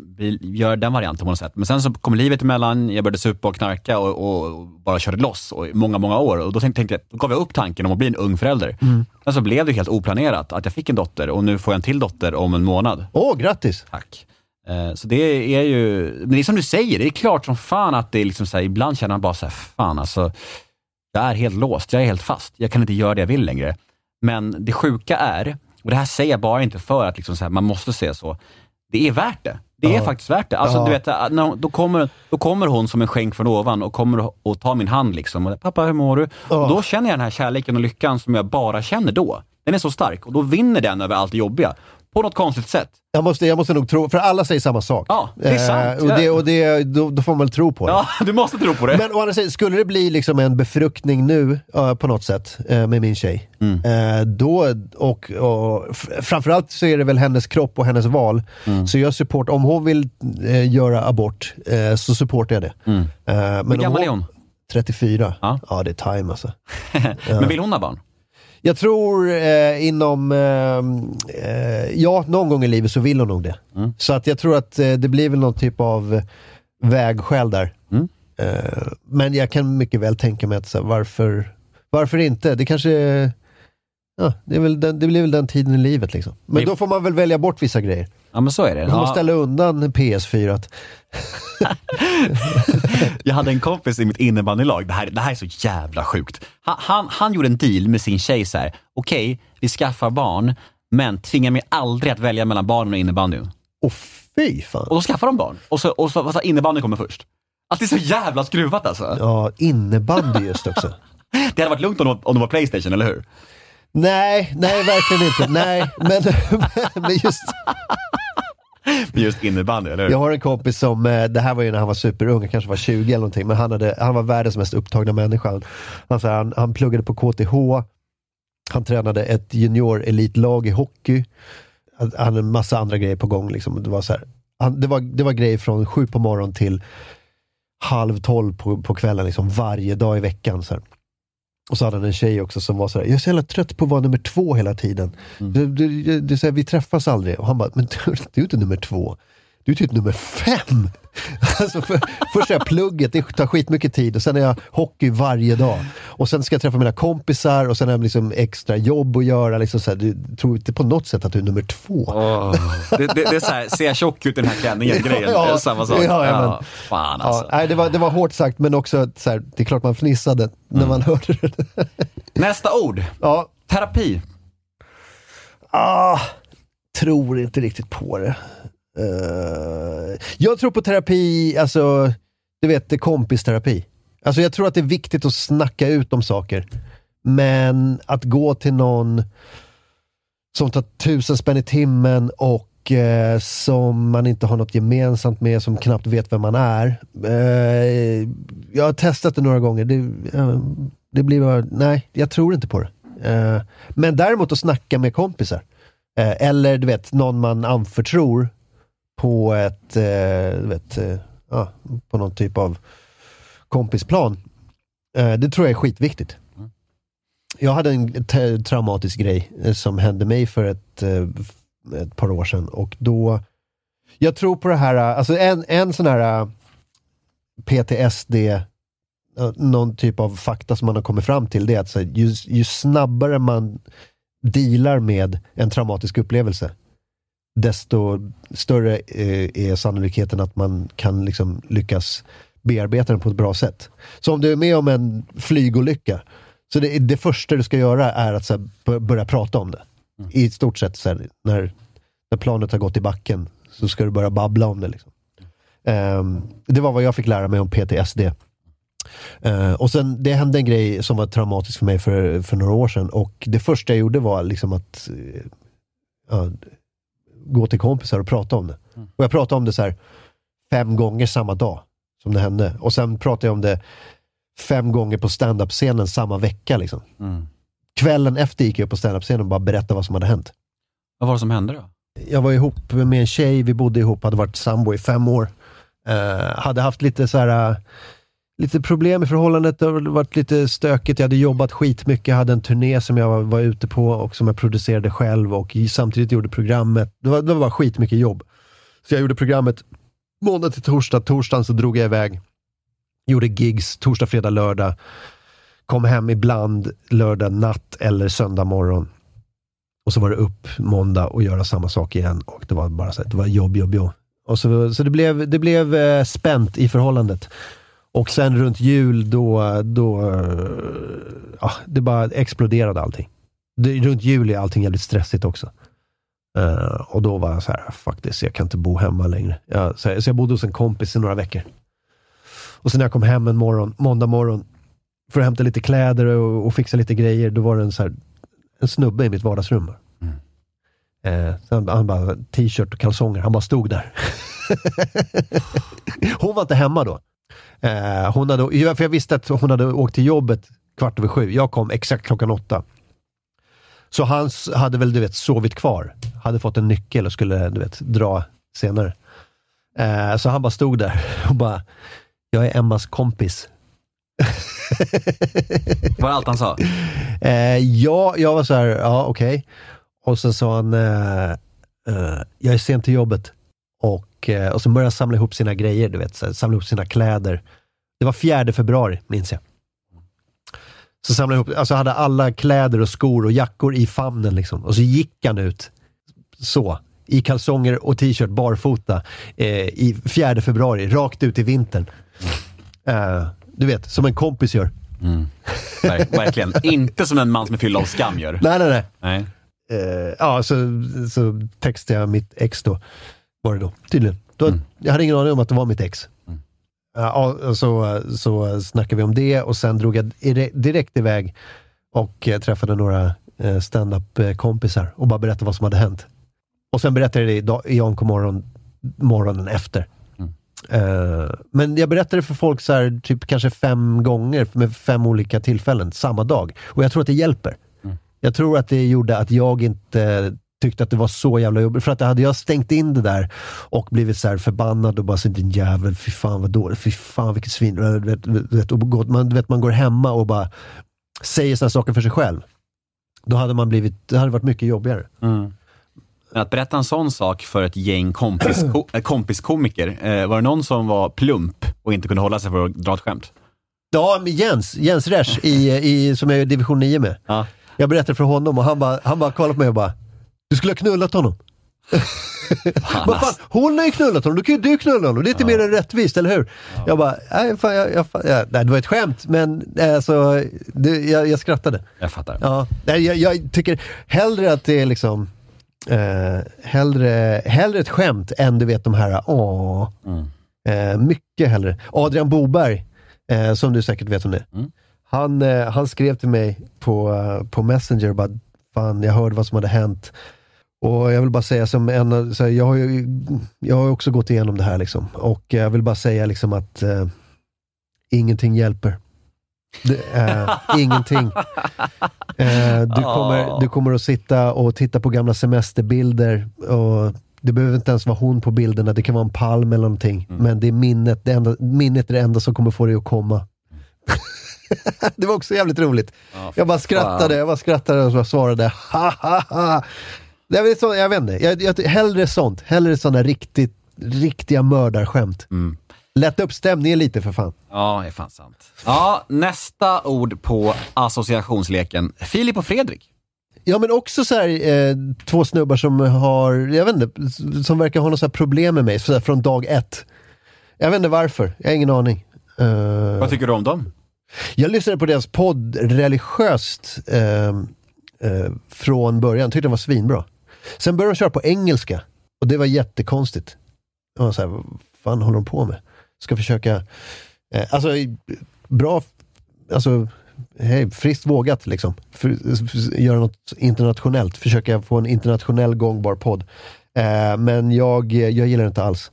göra den varianten på något sätt. Men sen så kom livet emellan, jag började supa och knarka och, och, bara körde loss och i många, många år. Och då tänkte, tänkte jag, då gav jag upp tanken om att bli en ung förälder. Men så blev det helt oplanerat att jag fick en dotter och nu får jag en till dotter om en månad. Åh, grattis! Tack. Eh, Så det är ju, men det är som du säger, det är klart som fan att det är liksom så här, ibland känner man bara så här, fan alltså, jag är helt låst, jag är helt fast, jag kan inte göra det jag vill längre. Men det sjuka är, och det här säger jag bara inte för att liksom här, man måste säga så, det är värt det. Det är Ja. faktiskt värt det. Alltså, Ja. du vet, hon- då, kommer, då kommer hon som en skänk från ovan och kommer och tar min hand. Liksom. Och, Pappa, hur mår du? Ja. Och då känner jag den här kärleken och lyckan som jag bara känner då. Den är så stark och då vinner den över allt det jobbiga. På något konstigt sätt. Jag måste, jag måste nog tro, för alla säger samma sak. Ja, det är sant. och det, och det, då, då får man väl tro på det. Ja, du måste tro på det. Men å andra sidan, skulle det bli liksom en befruktning nu eh, på något sätt eh, med min tjej, Mm. eh, då, och, och framförallt så är det väl hennes kropp och hennes val. Mm. Så jag support, om hon vill eh, göra abort så supportar jag det. Eh, men Mm. Hur gammal är hon? 34. Ja. Ja, det är time alltså. Men vill hon ha barn? Jag tror eh, inom, eh, eh, ja någon gång i livet så vill hon nog det. Mm. Så att jag tror att eh, det blir väl någon typ av vägskäl där. Mm. Eh, men jag kan mycket väl tänka mig att så varför, varför inte? Det kanske, ja, det, är väl den, det blir väl den tiden i livet liksom. Men då får man väl välja bort vissa grejer. Ja men så är det. Man måste Ja, ställa undan PS4. Att, jag hade en kompis i mitt innebandylag, det här, det här är så jävla sjukt. Han, han, han gjorde en deal med sin tjej så här. okej, vi skaffar barn, men tvinga mig aldrig att välja mellan barnen och innebandyn. och fy fan. Och då skaffar de barn. Och så, och så, så innebandyn kommer först. Alltså det är så jävla skruvat alltså. Ja, innebandy just också. Det hade varit lugnt om det var, om det var Playstation, eller hur? Nej, nej verkligen inte. Nej, men, men just... Just innebandy, eller hur? Jag har en kompis som, eh, det här var ju när han var superung, kanske var 20 eller någonting, men han, hade, han var världens mest upptagna människa. Han, så här, han, han pluggade på KTH, han tränade ett junior-elitlag i hockey. Han hade en massa andra grejer på gång. Liksom. Det, var så här, han, det, var, det var grejer från sju på morgonen till halv tolv på, på kvällen, liksom, varje dag i veckan. Så här. Och så hade han en tjej också som var så här, jag är så jävla trött på att vara nummer två hela tiden. Du, du, du, du, säger, vi träffas aldrig. Och han bara, men du, du är inte nummer två. Du är typ nummer fem! Alltså för, först är jag plugget, det tar skitmycket tid och sen är jag hockey varje dag. Och sen ska jag träffa mina kompisar och sen har jag liksom extra jobb att göra. Liksom så här, du tror inte på något sätt att du är nummer två. Åh. Det, det, det är såhär, ser jag tjock ut i den här klänningen grejen? Ja, är samma sak. ja, ja, men- fan alltså. Ja, nej, det, var, det var hårt sagt, men också så här, det är klart man fnissade när man hörde det. Nästa ord. Ja, Terapi. ah, tror inte riktigt på det. Uh, jag tror på terapi, alltså, du vet, kompisterapi. Alltså jag tror att det är viktigt att snacka ut om saker. Men att gå till någon som tar tusen spänn i timmen och eh, som man inte har något gemensamt med, som knappt vet vem man är. Eh, jag har testat det några gånger. Det, eh, det blir bara, nej, jag tror inte på det. Eh, men däremot att snacka med kompisar. Eh, eller du vet, någon man anförtror på ett, eh, vet, eh, på någon typ av kompisplan. Eh, det tror jag är skitviktigt. Jag hade en traumatisk grej eh, som hände mig för ett, eh, ett par år sedan och då jag tror på det här, eh, alltså en, en sån här PTSD, någon typ av fakta som man har kommit fram till, det är att så ju, ju snabbare man dealar med en traumatisk upplevelse, desto större eh, är sannolikheten att man kan liksom lyckas bearbeta den på ett bra sätt. Så om du är med om en flygolycka, så det, det första du ska göra är att så här, bör- börja prata om det. I stort sett så här, när, när planet har gått i backen, så ska du börja babbla om det. Liksom. Ehm, det var vad jag fick lära mig om PTSD. Eh, och sen, det hände en grej som var traumatisk för mig för, för några år sedan och det första jag gjorde var liksom att ja, gå till kompisar och prata om det. Och jag pratade om det så här fem gånger samma dag som det hände. Och sen pratade jag om det fem gånger på stand-up-scenen samma vecka. Liksom. Kvällen efter gick jag upp på stand-up-scenen och bara berättade vad som hade hänt. Vad var det som hände då? Jag var ihop med en tjej, vi bodde ihop, hade varit sambo i fem år. Eh, hade haft lite så här, lite problem i förhållandet, det har varit lite stökigt. Jag hade jobbat skitmycket, jag hade en turné som jag var, var ute på och som jag producerade själv och samtidigt gjorde programmet. Det var, det var bara skitmycket jobb. Så jag gjorde programmet måndag till torsdag. Torsdagen så drog jag iväg, gjorde gigs torsdag, fredag, lördag. Kom hem ibland lördag natt eller söndag morgon. Och så var det upp måndag och göra samma sak igen. Och det var bara så här, det var jobb, jobb, jobb. Och så, så det blev, det blev eh, spänt i förhållandet. Och sen runt jul då, då ja, det bara exploderade allting. Det, runt jul är allting jävligt stressigt också. Eh, och då var jag så här, faktiskt, jag kan inte bo hemma längre. Jag, så, så jag bodde hos en kompis i några veckor. Och sen när jag kom hem en morgon, måndag morgon, för att hämta lite kläder och, och fixa lite grejer, då var det en, så här, en snubbe i mitt vardagsrum. Eh, så han, han bara, t-shirt och kalsonger, han bara stod där. hon var inte hemma då. Eh, hon hade, för jag visste att hon hade åkt till jobbet kvart över sju. Jag kom exakt klockan åtta. Så han hade väl, du vet, sovit kvar. Hade fått en nyckel och skulle, du vet, dra senare. Eh, så han bara stod där och bara, jag är Emmas kompis. Var det allt han sa? Eh, ja, jag var så här, ja okej. Och så sa han, eh, eh, jag är sent till jobbet. Och, eh, och så började han samla ihop sina grejer, du vet, så samla ihop sina kläder. Det var 4 februari, minns jag. Så samlade ihop, alltså hade alla kläder och skor och jackor i famnen liksom. Och så gick han ut, så, i kalsonger och t-shirt, barfota, eh, i 4 februari, rakt ut i vintern. Eh, du vet, som en kompis gör. Ver- Verkligen. Inte som en man som är fylld av skam gör. Nej, nej, nej. Nej. Eh, ja, så, så textade jag mitt ex då. Var det då, tydligen. Då, Jag hade ingen aning om att det var mitt ex. Ja, och så, så snackade vi om det och sen drog jag ire- direkt iväg och eh, träffade några eh, stand-up-kompisar och bara berättade vad som hade hänt. Och sen berättade jag det i, i Anko morgon, morgonen efter. Eh, men jag berättade för folk så här, typ kanske fem gånger med fem olika tillfällen samma dag. Och jag tror att det hjälper. Jag tror att det gjorde att jag inte tyckte att det var så jävla jobbigt. För att hade jag stängt in det där och blivit så här förbannad och bara så din jävel, fy fan vad dåligt, fy fan vilket svin. Du vet, du vet, och man, vet, man går hemma och bara säger sådana saker för sig själv. Då hade man blivit, det hade varit mycket jobbigare. Men att berätta en sån sak för ett gäng kompis, äh, kompiskomiker, eh, var det någon som var plump och inte kunde hålla sig för att dra ett skämt? Ja, Jens, Jens Resch, i, i, som jag är i division 9 med. Ja. Jag berättade för honom och han bara, han bara kollade på mig och bara, du skulle ha knullat honom. Vad fan, hon har ju knullat honom, då kan ju du knulla honom. Det är inte mer än rättvist, eller hur? Jag bara, nej, fan, jag, jag, fan, ja, nej, det var ett skämt, men alltså, det, jag, jag skrattade. Jag fattar. Ja, nej, jag, jag tycker hellre att det är liksom, eh, hellre, hellre ett skämt än du vet de här, åh. Eh, mycket hellre. Adrian Boberg, eh, som du säkert vet om det han, eh, han skrev till mig på, eh, på Messenger och bara, fan jag hörde vad som hade hänt. Och jag vill bara säga som en så här, jag har ju jag har också gått igenom det här liksom. Och jag vill bara säga liksom att eh, ingenting hjälper. Det, eh, ingenting. Eh, du, kommer, du kommer att sitta och titta på gamla semesterbilder och det behöver inte ens vara hon på bilderna, det kan vara en palm eller någonting. Men det är minnet, det enda, minnet är det enda som kommer få dig att komma. det var också jävligt roligt. jag bara skrattade, jag bara skrattade och svarade ha ha ha. Det är väl så, jag vet inte, jag, jag, hellre sånt. Hellre sådana riktigt, riktiga mördarskämt. Lätta upp stämningen lite för fan. Ja, det är fan sant. Ja, nästa ord på associationsleken. Filip och Fredrik. Ja men också så här, eh, två snubbar som har, jag vet inte, som verkar ha något problem med mig så här, från dag ett. Jag vet inte varför, jag har ingen aning. Eh, Vad tycker du om dem? Jag lyssnade på deras podd religiöst eh, eh, från början, tyckte den var svinbra. Sen började de köra på engelska och det var jättekonstigt. Jag var så här, vad fan håller de på med? Ska försöka, eh, alltså bra, alltså hej, friskt vågat liksom. För, för, göra något internationellt, försöka få en internationell gångbar podd. Eh, men jag, jag gillar det inte alls.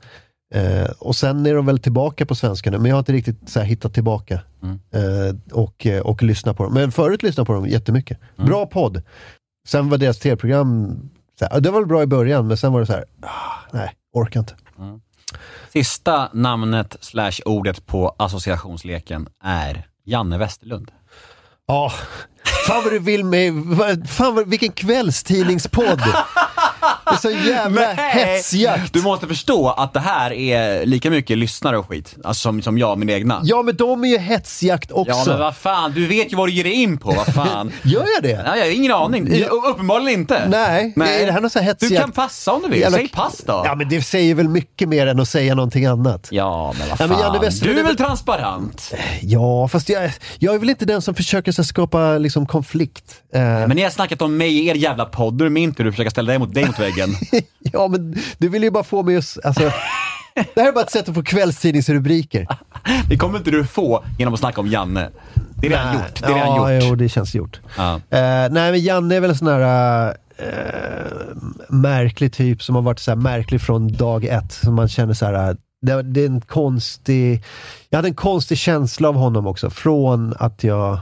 Eh, och sen är de väl tillbaka på svenska nu, men jag har inte riktigt så här, hittat tillbaka. Eh, och, och lyssna på dem. Men förut lyssnade jag på dem jättemycket. Bra podd. Sen var deras tv-program, här, det var väl bra i början, men sen var det så här, ah, nej, orkar inte. Sista namnet slash ordet på associationsleken är Janne Westerlund. Ja, fan vad du vill med, vad- fan vad, vilken kvällstidningspodd. Det är så jävla hetsjakt. Du måste förstå att det här är lika mycket lyssnare och skit, alltså som, som jag, min egna. Ja, men de är ju hetsjakt också. Ja men vad fan, du vet ju vad du ger dig in på, vad fan. Gör jag det? Nej, jag har ingen aning. U- Uppenbarligen inte. Nej, är det här någon sån här Du hetsjakt? kan passa om du vill, Jävla- säg pass då. Ja, men det säger väl mycket mer än att säga någonting annat. Ja, men vad Ja, fan. men Janne Westerlund du är väl transparent? Ja, fast jag, jag är väl inte den som försöker så skapa liksom, konflikt. Eh, Men ni har snackat om mig i er jävla podd, då är det min tur att försöka ställa dig mot, dig mot väggen. ja, men du vill ju bara få mig att... Alltså, det här är bara ett sätt att få kvällstidningsrubriker. Det kommer inte du få genom att snacka om Janne. Det är redan Nej. gjort. Det är redan ja, gjort. Jo, det känns gjort. Ja. Eh, nej, men Janne är väl en sån här eh, märklig typ som har varit så här märklig från dag ett. Som man känner så här, eh, det, det är en konstig... Jag hade en konstig känsla av honom också. Från att jag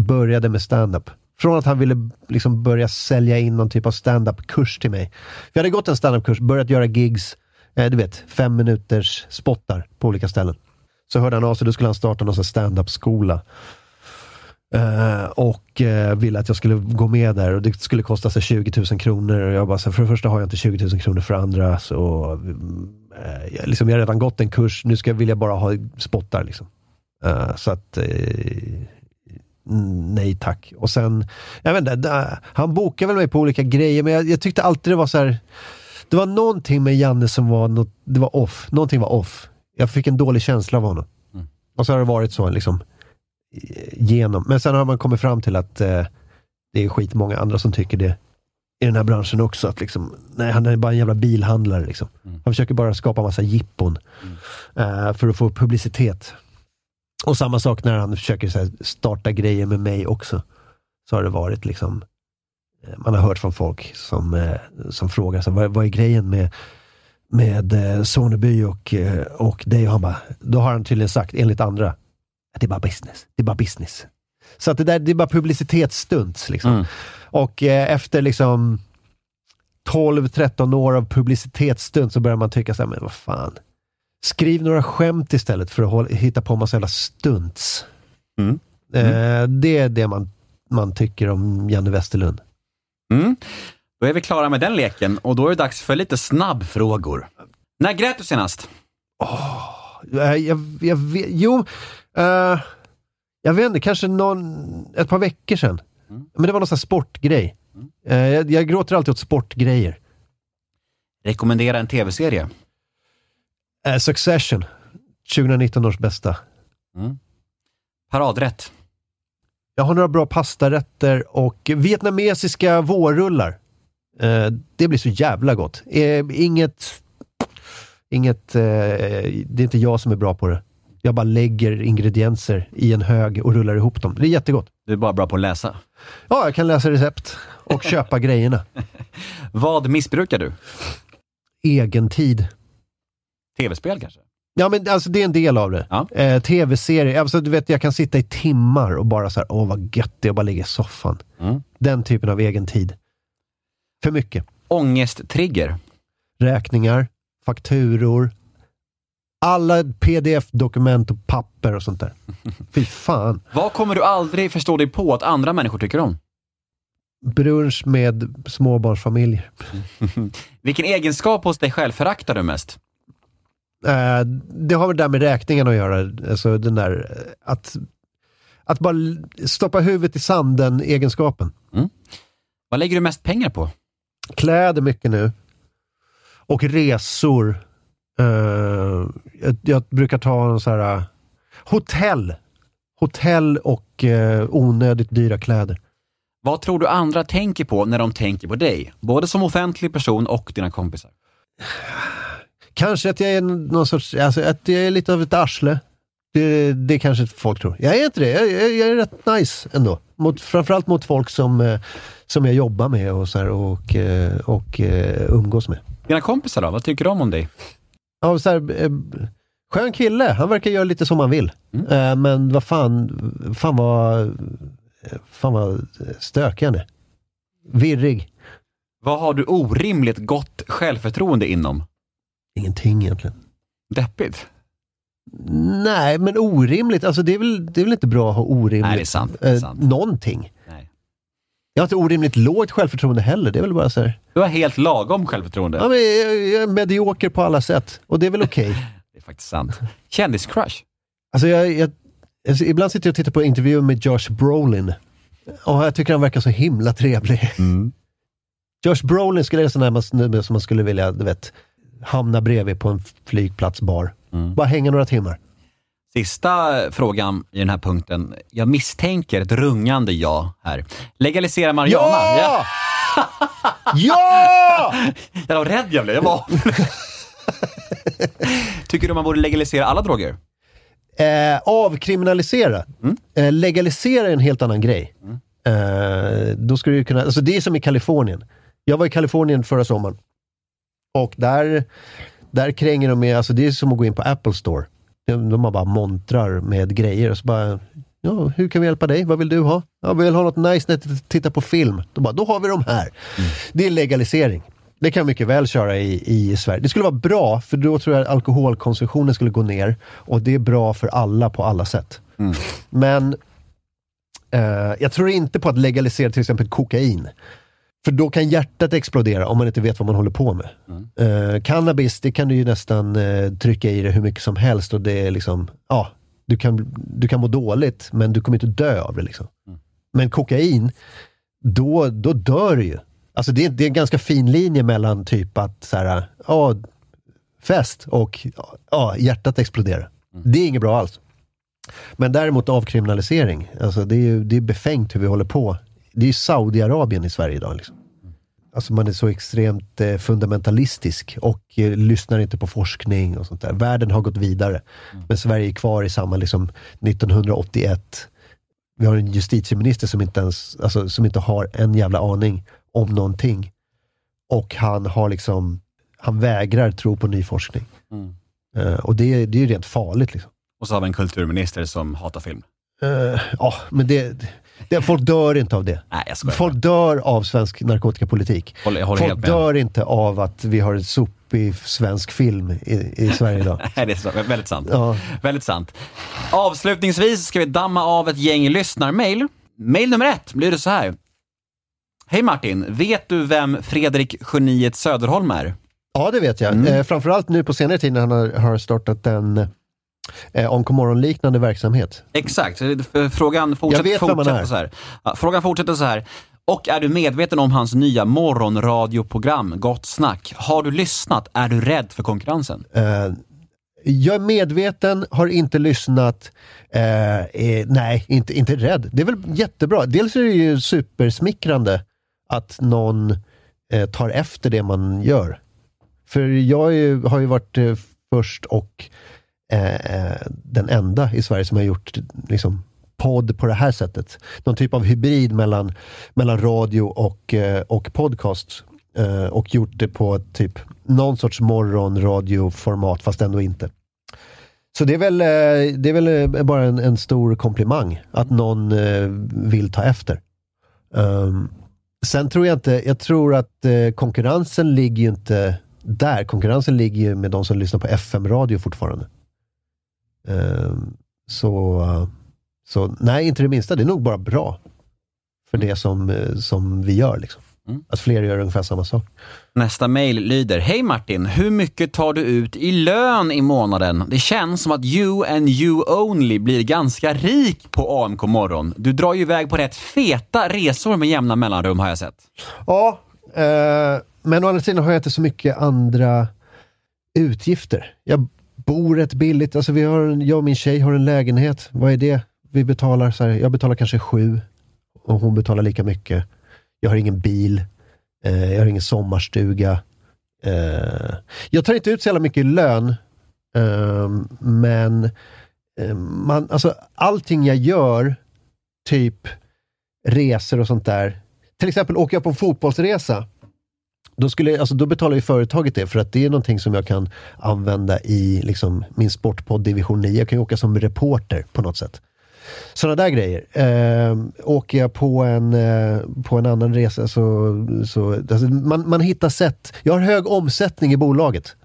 började med stand-up. Från att han ville liksom börja sälja in någon typ av stand-up-kurs till mig. Jag hade gått en stand-up-kurs, börjat göra gigs, eh, du vet, fem minuters spottar på olika ställen. Så hörde han av sig, då skulle han starta någon sån här stand-up-skola. Eh, och uh, ville att jag skulle gå med där och det skulle kosta sig 20 000 kronor. Och jag bara, så för det första har jag inte 20 000 kronor för det andra. Så, eh, jag, liksom, jag har redan gått en kurs, nu ska vill jag bara ha spottar. Liksom. Eh, så att, eh, nej tack. Och sen, jag vet inte, han bokade väl mig på olika grejer, men jag, jag tyckte alltid det var så här. Det var någonting med Janne som var, något, det var off. Någonting var off. Jag fick en dålig känsla av honom. Och så har det varit så liksom genom. Men sen har man kommit fram till att eh, det är skitmånga andra som tycker det i den här branschen också. Att liksom, nej, han är bara en jävla bilhandlare. Liksom. Han försöker bara skapa massa jippon eh, för att få publicitet. Och samma sak när han försöker här, starta grejer med mig också. Så har det varit liksom eh, man har hört från folk som, eh, som frågar så, vad, vad är grejen med, med eh, Soneby och, och dig? Och han bara, då har han tydligen sagt, enligt andra, att det är bara business. Det är bara business. Så att det där, det är bara publicitetsstunts. Liksom. Mm. Och eh, efter liksom 12-13 år av publicitetsstunt så börjar man tycka så här, men vad fan. Skriv några skämt istället för att hålla, hitta på massa jävla stunts. Mm. Eh, det är det man, man tycker om Janne Westerlund. Mm. Då är vi klara med den leken och då är det dags för lite snabbfrågor. När grät du senast? Eh, jag, jag, vet- jo, eh, jag vet inte, kanske någon, ett par veckor sedan. Men det var någon sån sportgrej. Eh, jag, jag gråter alltid åt sportgrejer. Rekommendera en tv-serie. Eh, Succession, 2019 års bästa. Paradrätt. Jag har några bra pastarätter och vietnamesiska vårrullar. Eh, det blir så jävla gott. Eh, inget... Inget... Det är inte jag som är bra på det. Jag bara lägger ingredienser i en hög och rullar ihop dem. Det är jättegott. Du är bara bra på att läsa. Ja, jag kan läsa recept och köpa grejerna. Vad missbrukar du? Egen tid. Tv-spel kanske? Ja, men alltså det är en del av det. Ja. Eh, Tv-serier. Alltså, du vet, jag kan sitta i timmar och bara så här, åh vad gött det är att bara ligga i soffan. Mm. Den typen av egen tid. För mycket. Ångesttrigger. räkningar, fakturor, alla pdf-dokument och papper och sånt där. Fy fan. Vad kommer du aldrig förstå dig på att andra människor tycker om? Brunch med småbarnsfamiljer. Vilken egenskap hos dig själv föraktar du mest? Eh, det har väl där med räkningen att göra. Alltså den där eh, att, att bara stoppa huvudet i sanden, egenskapen. Vad lägger du mest pengar på? Kläder mycket nu. Och resor. Eh, jag, jag brukar ta en så här... eh, hotell. Hotell och eh, onödigt dyra kläder. Vad tror du andra tänker på när de tänker på dig? Både som offentlig person och dina kompisar. Kanske att jag är någon sorts, alltså att jag är lite av ett arsle. Det, det kanske folk tror. Jag är inte det. Jag, jag, jag är rätt nice ändå. Mot, framförallt mot folk som, eh, som jag jobbar med och, så här, och, eh, och eh, umgås med. Dina kompisar då? Vad tycker de om dig? Ja, så här, skön kille. Han verkar göra lite som han vill. Eh, men vad fan, fan vad, fan vad stökig han är. Virrig. Vad har du orimligt gott självförtroende inom? Ingenting egentligen. Deppigt. Nej, men orimligt. Alltså det är väl, det är väl inte bra att ha orimligt. Nej, det är sant. Det är eh, sant. Någonting. Nej. Jag har inte orimligt lågt självförtroende heller. Det är väl bara så här. Du har helt lagom självförtroende. Ja, men jag, jag är medioker på alla sätt. Och det är väl okej. Det är faktiskt sant. Kändiscrush. alltså jag, jag, alltså ibland sitter jag och tittar på intervjuer med Josh Brolin. Och jag tycker han verkar så himla trevlig. Josh Brolin skulle sån där man, snubbe som man skulle vilja, du vet, hamna bredvid på en flygplatsbar. Bara hänga några timmar. Sista frågan i den här punkten. Jag misstänker ett rungande ja här. Legalisera marijuana. Ja! ja! Jag var rädd jag blev. Jag var... Tycker du man borde legalisera alla droger? Eh, avkriminalisera. Eh, legalisera är en helt annan grej. Eh, då skulle du kunna, alltså det är som i Kalifornien. Jag var i Kalifornien förra sommaren. Och där, där kränger de med, alltså det är som att gå in på Apple Store. De, de bara montrar med grejer och så bara, ja, hur kan vi hjälpa dig? Vad vill du ha? Jag vill ha något nice när jag tittar på film. Då bara, då har vi de här. Det är legalisering. Det kan mycket väl köra i, i Sverige. Det skulle vara bra, för då tror jag att alkoholkonsumtionen skulle gå ner. Och det är bra för alla på alla sätt. Men eh, jag tror inte på att legalisera till exempel kokain. För då kan hjärtat explodera om man inte vet vad man håller på med. Eh, cannabis, det kan du ju nästan eh, trycka i dig hur mycket som helst och det är liksom, ja, du kan, du kan må dåligt men du kommer inte dö av det. Liksom. Men kokain, då, då dör du ju. Alltså det, det är en ganska fin linje mellan typ att så här, ja, fest och ja, hjärtat exploderar. Det är inget bra alls. Men däremot avkriminalisering, alltså det är ju det är befängt hur vi håller på. Det är Saudiarabien i Sverige idag. Liksom. Alltså man är så extremt eh, fundamentalistisk och eh, lyssnar inte på forskning och sånt där. Världen har gått vidare. Men Sverige är kvar i samma liksom 1981 Vi har en justitieminister som inte, ens, alltså, som inte har en jävla aning om någonting. Och han har liksom, han vägrar tro på ny forskning. Mm. Eh, och det, det är ju rent farligt. Liksom. Och så har vi en kulturminister som hatar film. Eh, Ja, men det, det, folk dör inte av det. Nej, jag skojar. Folk dör av svensk narkotikapolitik. Jag håller Folk dör inte av att vi har en sopig svensk film i, i Sverige idag. Nej, det är så, väldigt sant. Ja. Väldigt sant. Avslutningsvis ska vi damma av ett gäng lyssnarmail. Mail nummer ett blir det så här. Hej Martin, vet du vem Fredrik Geniet Söderholm är? Ja, det vet jag. Mm. Eh, framförallt nu på senare tid när han har, har startat en eh, Onkomorron-liknande verksamhet. Exakt, frågan fortsätter, fortsätter så här. Frågan fortsätter så här. Och är du medveten om hans nya morgonradioprogram Gott Snack? Har du lyssnat? Är du rädd för konkurrensen? Eh, jag är medveten, har inte lyssnat. Eh, eh, nej, inte, inte rädd. Det är väl jättebra. Dels är det ju supersmickrande att någon eh, tar efter det man gör. För jag ju, har ju varit eh, först och Eh, eh, den enda i Sverige som har gjort liksom, podd på det här sättet. Någon typ av hybrid mellan, mellan radio och, eh, och podcast. Eh, och gjort det på typ någon sorts morgonradioformat, fast ändå inte. Så det är väl, eh, det är väl eh, bara en, en stor komplimang att någon vill ta efter. Um, sen tror jag inte, jag tror att konkurrensen ligger ju inte där. Konkurrensen ligger ju med de som lyssnar på FM-radio fortfarande. Ehm, så, så nej, inte det minsta. Det är nog bara bra för det som, eh, som vi gör. Liksom. Mm. Att fler gör ungefär samma sak. Nästa mail lyder, Hej Martin, hur mycket tar du ut i lön i månaden? Det känns som att you and you only blir ganska rik på AMK morgon. Du drar ju iväg på rätt feta resor med jämna mellanrum har jag sett. Ja, eh, men å andra sidan har jag inte så mycket andra utgifter. Jag bor rätt billigt. Alltså vi har, en- jag och min tjej har en lägenhet. Vad är det? Vi betalar så här, jag betalar kanske sju och hon betalar lika mycket. Jag har ingen bil. Eh, jag har ingen sommarstuga. Eh, jag tar inte ut så jävla mycket i lön. Eh, men eh, man, alltså, allting jag gör, typ resor och sånt där. Till exempel åker jag på en fotbollsresa. Då, skulle, alltså, då betalar ju företaget det för att det är någonting som jag kan använda i liksom, min sportpodd division 9. Jag kan ju åka som reporter på något sätt. Sådana där grejer. Eh, åker jag på en, eh, på en annan resa så... så alltså, man, man hittar sätt. Jag har hög omsättning i bolaget.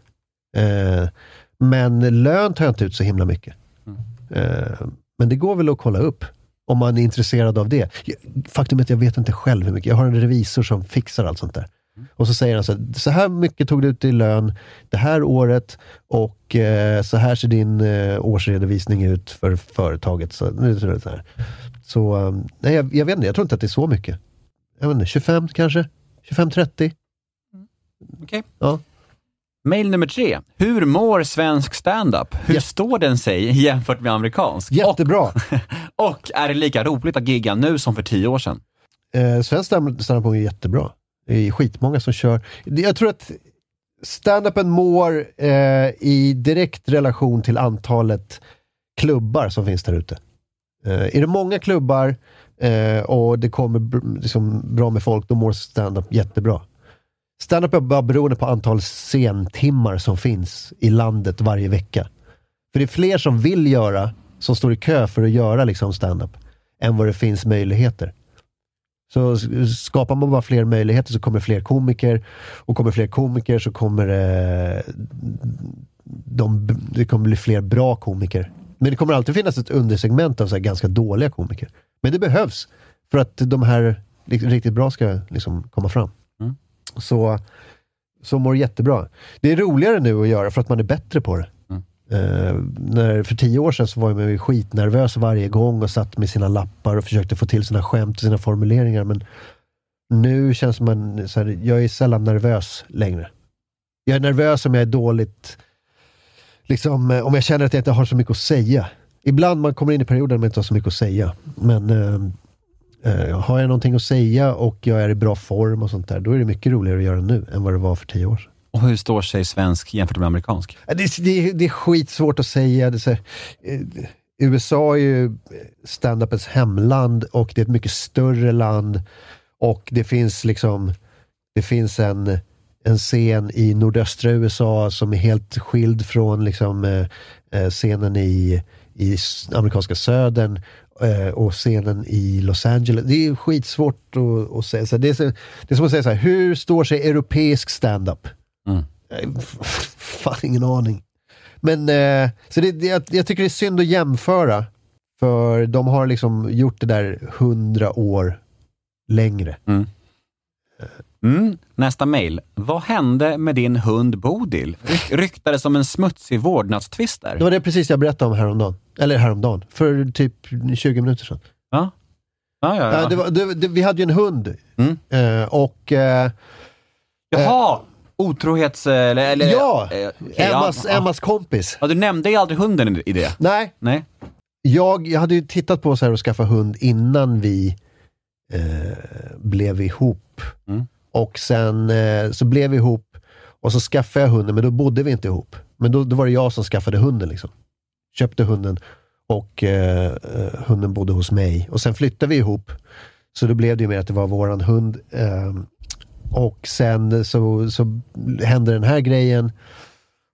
Eh, men lön tar jag inte ut så himla mycket. Eh, men det går väl att kolla upp om man är intresserad av det. Faktum är att jag vet inte själv hur mycket. Jag har en revisor som fixar allt sånt där. Och så säger han så här, så här mycket tog du ut i lön det här året och eh, så här ser din eh, årsredovisning ut för företaget. Så, nu- så, så, här. så eh, nej, jag, jag vet inte, jag tror inte att det är så mycket. Jag vet inte, 25 kanske? 25-30? Okej. Ja. Mail nummer tre. Hur mår svensk standup? Hur Ja. står den sig jämfört med amerikansk? Jättebra! Och, och är det lika roligt att gigga nu som för tio år sedan? Eh, svensk stand- standup är jättebra. Det är skitmånga som kör. Jag tror att standupen mår eh, i direkt relation till antalet klubbar som finns där ute. Eh, är det många klubbar eh, och det kommer br- liksom bra med folk, då mår standup jättebra. Standup är bara beroende på antal sentimmar som finns i landet varje vecka. För det är fler som vill göra, som står i kö för att göra liksom standup, än vad det finns möjligheter. Så skapar man bara fler möjligheter så kommer fler komiker och kommer fler komiker så kommer det, de, det kommer bli fler bra komiker. Men det kommer alltid finnas ett undersegment av så ganska dåliga komiker. Men det behövs för att de här riktigt bra ska liksom komma fram. Mm. Så, så mår jättebra. Det är roligare nu att göra för att man är bättre på det. Uh, när, för tio år sedan så var man ju skitnervös varje gång och satt med sina lappar och försökte få till sina skämt och sina formuleringar. Men nu känns man så här, jag är sällan nervös längre. Jag är nervös om jag är dåligt, liksom, eh, om jag känner att jag inte har så mycket att säga. Ibland man kommer in i perioder när man inte har så mycket att säga. Men uh, uh, har jag någonting att säga och jag är i bra form och sånt där, då är det mycket roligare att göra nu än vad det var för tio år sedan. Och hur står sig svensk jämfört med amerikansk? Det, det, det är skitsvårt att säga. Det är så eh, USA är ju standupens hemland och det är ett mycket större land och det finns liksom, det finns en, en scen i nordöstra USA som är helt skild från liksom, eh, eh, scenen i, i amerikanska södern och scenen i Los Angeles. Det är skitsvårt att, att säga. Så det, är, det är som att säga så här, hur står sig europeisk standup? Mm. Eh, Fan, ingen aning. Men eh, så det, det, jag, jag tycker det är synd att jämföra. För de har liksom gjort det där hundra år längre. Mm. Nästa mail. Vad hände med din hund Bodil? Ryk- ryktades som en smutsig vårdnadstvist där. Det var det precis jag berättade om häromdagen. Eller häromdagen. För typ 20 minuter sedan. Ja. Ja, ja, ja. Det var, det, det, vi hade ju en hund. Mm. Eh, och... Eh, Jaha! Otrohets... Eller, eller, ja! eh, okej, Emmas, ja. Emmas kompis. Ja, du nämnde ju aldrig hunden i- i det. Nej, Nej. jag, jag hade ju tittat på så här att skaffa hund innan vi eh, blev ihop. Mm. Och sen eh, så blev vi ihop och så skaffade jag hunden, men då bodde vi inte ihop. Men då, då var det jag som skaffade hunden. Liksom. Köpte hunden och eh, eh, hunden bodde hos mig. Och sen flyttade vi ihop. Så då blev det ju mer att det var våran hund. Eh, och sen så, så hände den här grejen.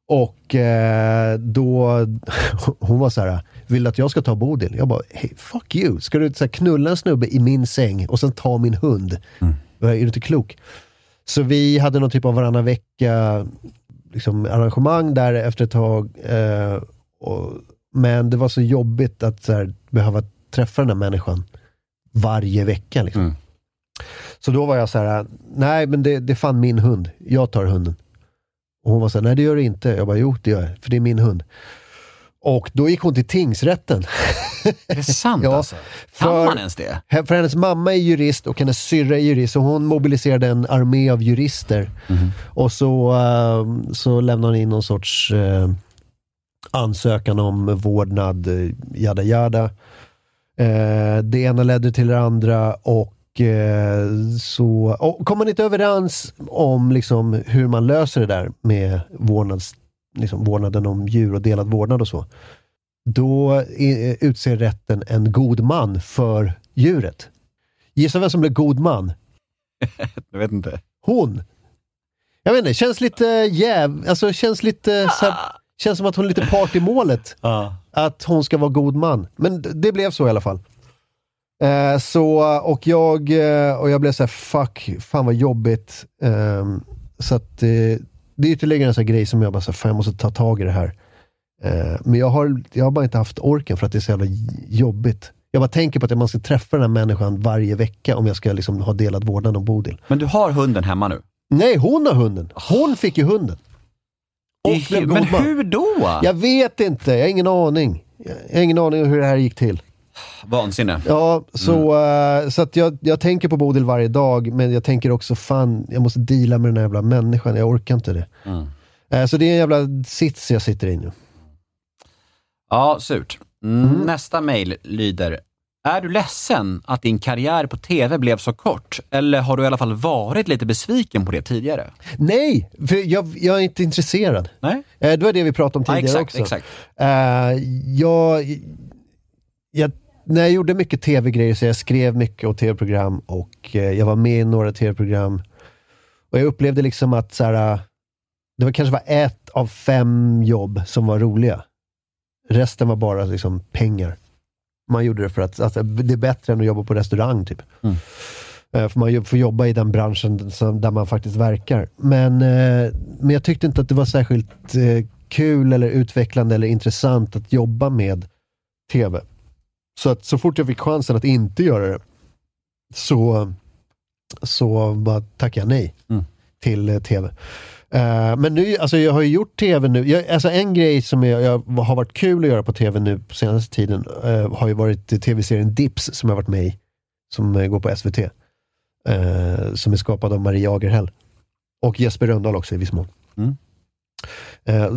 Och eh, då, hon var så här, vill att jag ska ta Bodil? Jag bara, hey, fuck you. Ska du så knulla en snubbe i min säng och sen ta min hund? Är du inte klok? Så vi hade någon typ av varannan vecka liksom, arrangemang där efter ett tag. Eh, och, men det var så jobbigt att så här, behöva träffa den här människan varje vecka. Liksom. Mm. Så då var jag så här, nej men det, det är fan min hund. Jag tar hunden. Och hon var så här, nej det gör du inte. Jag bara, jo det gör jag, för det är min hund. Och då gick hon till tingsrätten. Är det sant Ja, alltså? Kan för- man ens det? För hennes mamma är jurist och hennes syrra är jurist. Och hon mobiliserade en armé av jurister. Och så, eh, så lämnade hon in någon sorts eh, ansökan om vårdnad, eh, jada jada. Eh, det ena ledde till det andra och så och kom man inte överens om liksom, hur man löser det där med vårdnads, liksom, vårdnaden om djur och delad vårdnad och så. Då eh, utser rätten en god man för djuret. Gissa vem som blir god man? Jag vet inte. Hon. Jag vet inte, känns lite jäv... Alltså känns lite... Så här, känns som att hon är lite part i målet. Att hon ska vara god man. Men det blev så i alla fall. Eh, så, och jag, eh, och jag blev så här, fuck, fan vad jobbigt. Ehm, så att eh, det är ytterligare en sån grej som jag bara, så här, fan jag måste ta tag i det här. Eh, men jag har, jag har bara inte haft orken för att det är så jävla jobbigt. Jag bara tänker på att man ska träffa den här människan varje vecka om jag ska liksom ha delad vårdnad om Bodil. Men du har hunden hemma nu? Nej, hon har hunden. Hon fick ju hunden. Men hur då? Jag vet inte, jag har ingen aning. Jag har ingen aning om hur det här gick till. Vansinne. Ja, så, eh, så att jag, jag tänker på Bodil varje dag, men jag tänker också fan, jag måste deala med den här jävla människan. Jag orkar inte det. Mm. Eh, så det är en jävla sits jag sitter i nu. Ja, surt. Mm. Nästa mail lyder. Är du ledsen att din karriär på TV blev så kort? Eller har du i alla fall varit lite besviken på det tidigare? Nej, för jag, jag är inte intresserad. Nej? Eh, det var det vi pratade om Ja, tidigare exakt, också. exakt. Eh, jag, jag, när jag gjorde mycket tv-grejer, så jag skrev mycket och tv-program och eh, jag var med i några tv-program. Och jag upplevde liksom att så här, det var kanske var ett av fem jobb som var roliga. Resten var bara liksom pengar. Man gjorde det för att alltså, det är bättre än att jobba på restaurang. typ. Mm. Eh, För man får jobba i den branschen där man faktiskt verkar. Men, eh, men jag tyckte inte att det var särskilt kul eller utvecklande eller intressant att jobba med TV. Så att så fort jag fick chansen att inte göra det så, så bara tackade jag nej Mm. till eh, TV. Eh, men nu, alltså jag har ju gjort TV nu. Jag, alltså en grej som jag, jag har varit kul att göra på TV nu på senaste tiden eh, har ju varit tv-serien Dips som jag varit med i. Som går på SVT. Som är skapad av Marie Agerhäll. Och Jesper Rönndahl också i viss mån. Mm.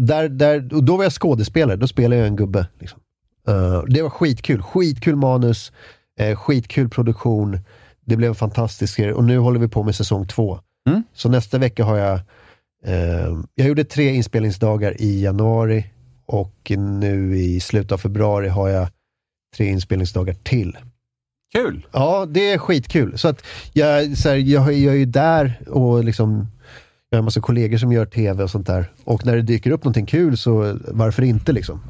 Där, där, och då var jag skådespelare, då spelade jag en gubbe. Liksom. Eh, det var skitkul. Skitkul manus, eh, skitkul produktion. Det blev en fantastisk serie och nu håller vi på med säsong två. Mm. Så nästa vecka har jag eh, Jag gjorde tre inspelningsdagar i januari och nu i slutet av februari har jag tre inspelningsdagar till. Kul! Ja, det är skitkul. Så att jag, så här, jag, jag är ju där och liksom jag har en massa kollegor som gör tv och sånt där. Och när det dyker upp någonting kul så varför inte liksom.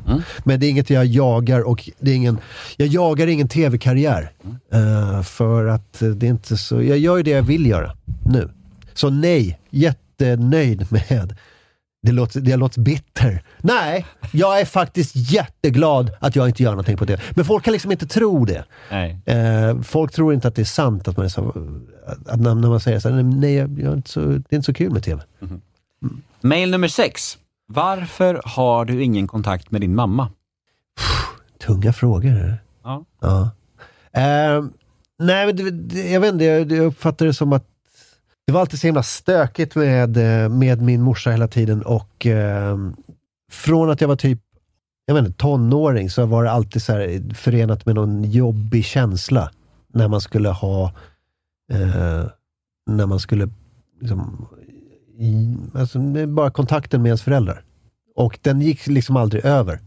Men det är inget jag jagar och det är ingen, jag jagar ingen tv-karriär. Eh, för att det är inte så, jag gör ju det jag vill göra nu. Så nej, jättenöjd med det låter, det låter bitter. Nej, jag är faktiskt jätteglad att jag inte gör någonting på det. Men folk kan liksom inte tro det. Eh, folk tror inte att det är sant att man är så, att när, man säger så här, nej, jag, jag är inte så, det är inte så kul med TV. Mail nummer sex. Varför har du ingen kontakt med din mamma? Tunga frågor. Ja. Ja. Eh, nej, men det, jag vet inte, jag, jag uppfattar det som att det var alltid så himla stökigt med, eh, med min morsa hela tiden och eh, från att jag var typ jag menar, tonåring så var det alltid så här förenat med någon jobbig känsla när man skulle ha eh, när man skulle liksom, i, alltså, det bara kontakten med ens föräldrar. Och den gick liksom aldrig över. Det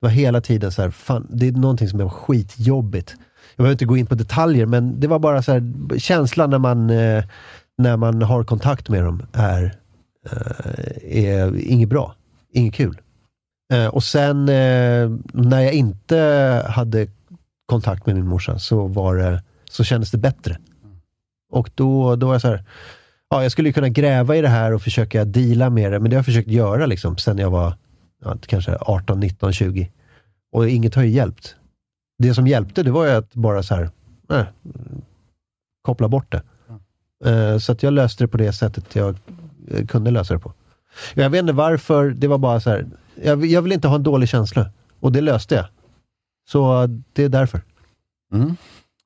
var hela tiden så här, fan, det är någonting som är skitjobbigt. Jag behöver inte gå in på detaljer, men det var bara så här, känslan när man, eh, när man har kontakt med dem är, eh, är inget bra. Inget kul. Eh, och sen eh, när jag inte hade kontakt med min morsa så, var det, så kändes det bättre. Och då, då var jag så här, ja, jag skulle ju kunna gräva i det här och försöka deala med det, men det har jag försökt göra liksom sen jag var ja, kanske 18, 19, 20. Och inget har ju hjälpt. Det som hjälpte, det var ju att bara så här, nej, koppla bort det. Eh, så att jag löste det på det sättet jag eh, kunde lösa det på. Jag vet inte varför, det var bara så här, jag, jag vill inte ha en dålig känsla. Och det löste jag. Så det är därför. Mm.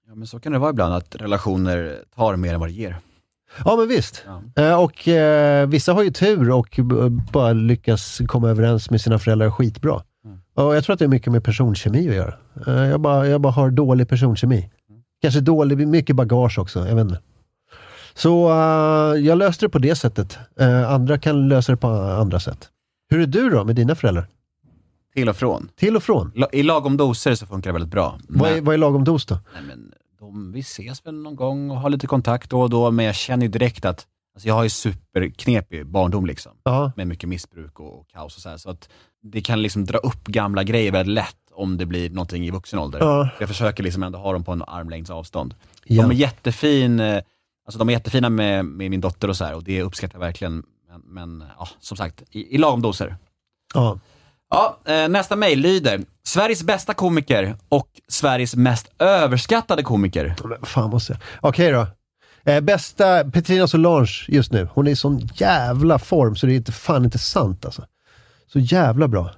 Ja, men så kan det vara ibland, att relationer tar mer än vad det ger. Ja, men visst. Eh, och eh, vissa har ju tur och bara lyckas komma överens med sina föräldrar skitbra. Och jag tror att det är mycket med personkemi att göra. Jag, bara, jag bara har dålig personkemi. Kanske dålig, mycket bagage också, jag vet inte. Så eh, jag löste det på det sättet. Eh, andra kan lösa det på andra sätt. Hur är du då med dina föräldrar? Till och från. Till och från? La- I lagom doser så funkar det väldigt bra. Vad är, vad är lagom dos då? Nej, men de, vi ses väl någon gång och har lite kontakt då och då, men jag känner ju direkt att alltså jag har ju superknepig barndom liksom. Ja. Med mycket missbruk och, och kaos och så här. Så att det kan liksom dra upp gamla grejer väldigt lätt om det blir någonting i vuxen ålder. Ja. Jag försöker liksom ändå ha dem på en armlängds avstånd. Ja. De är jättefin, eh, alltså de är jättefina med, med min dotter och så här och det uppskattar jag verkligen. Men, men ja, som sagt, i, i lagom doser. Ja. Ja, eh, nästa mejl lyder. Sveriges bästa komiker och Sveriges mest överskattade komiker. Fan måste jag... Okej då. Eh, bästa Petrina Solange just nu. Hon är i sån jävla form så det är inte, fan inte sant alltså. Så jävla bra.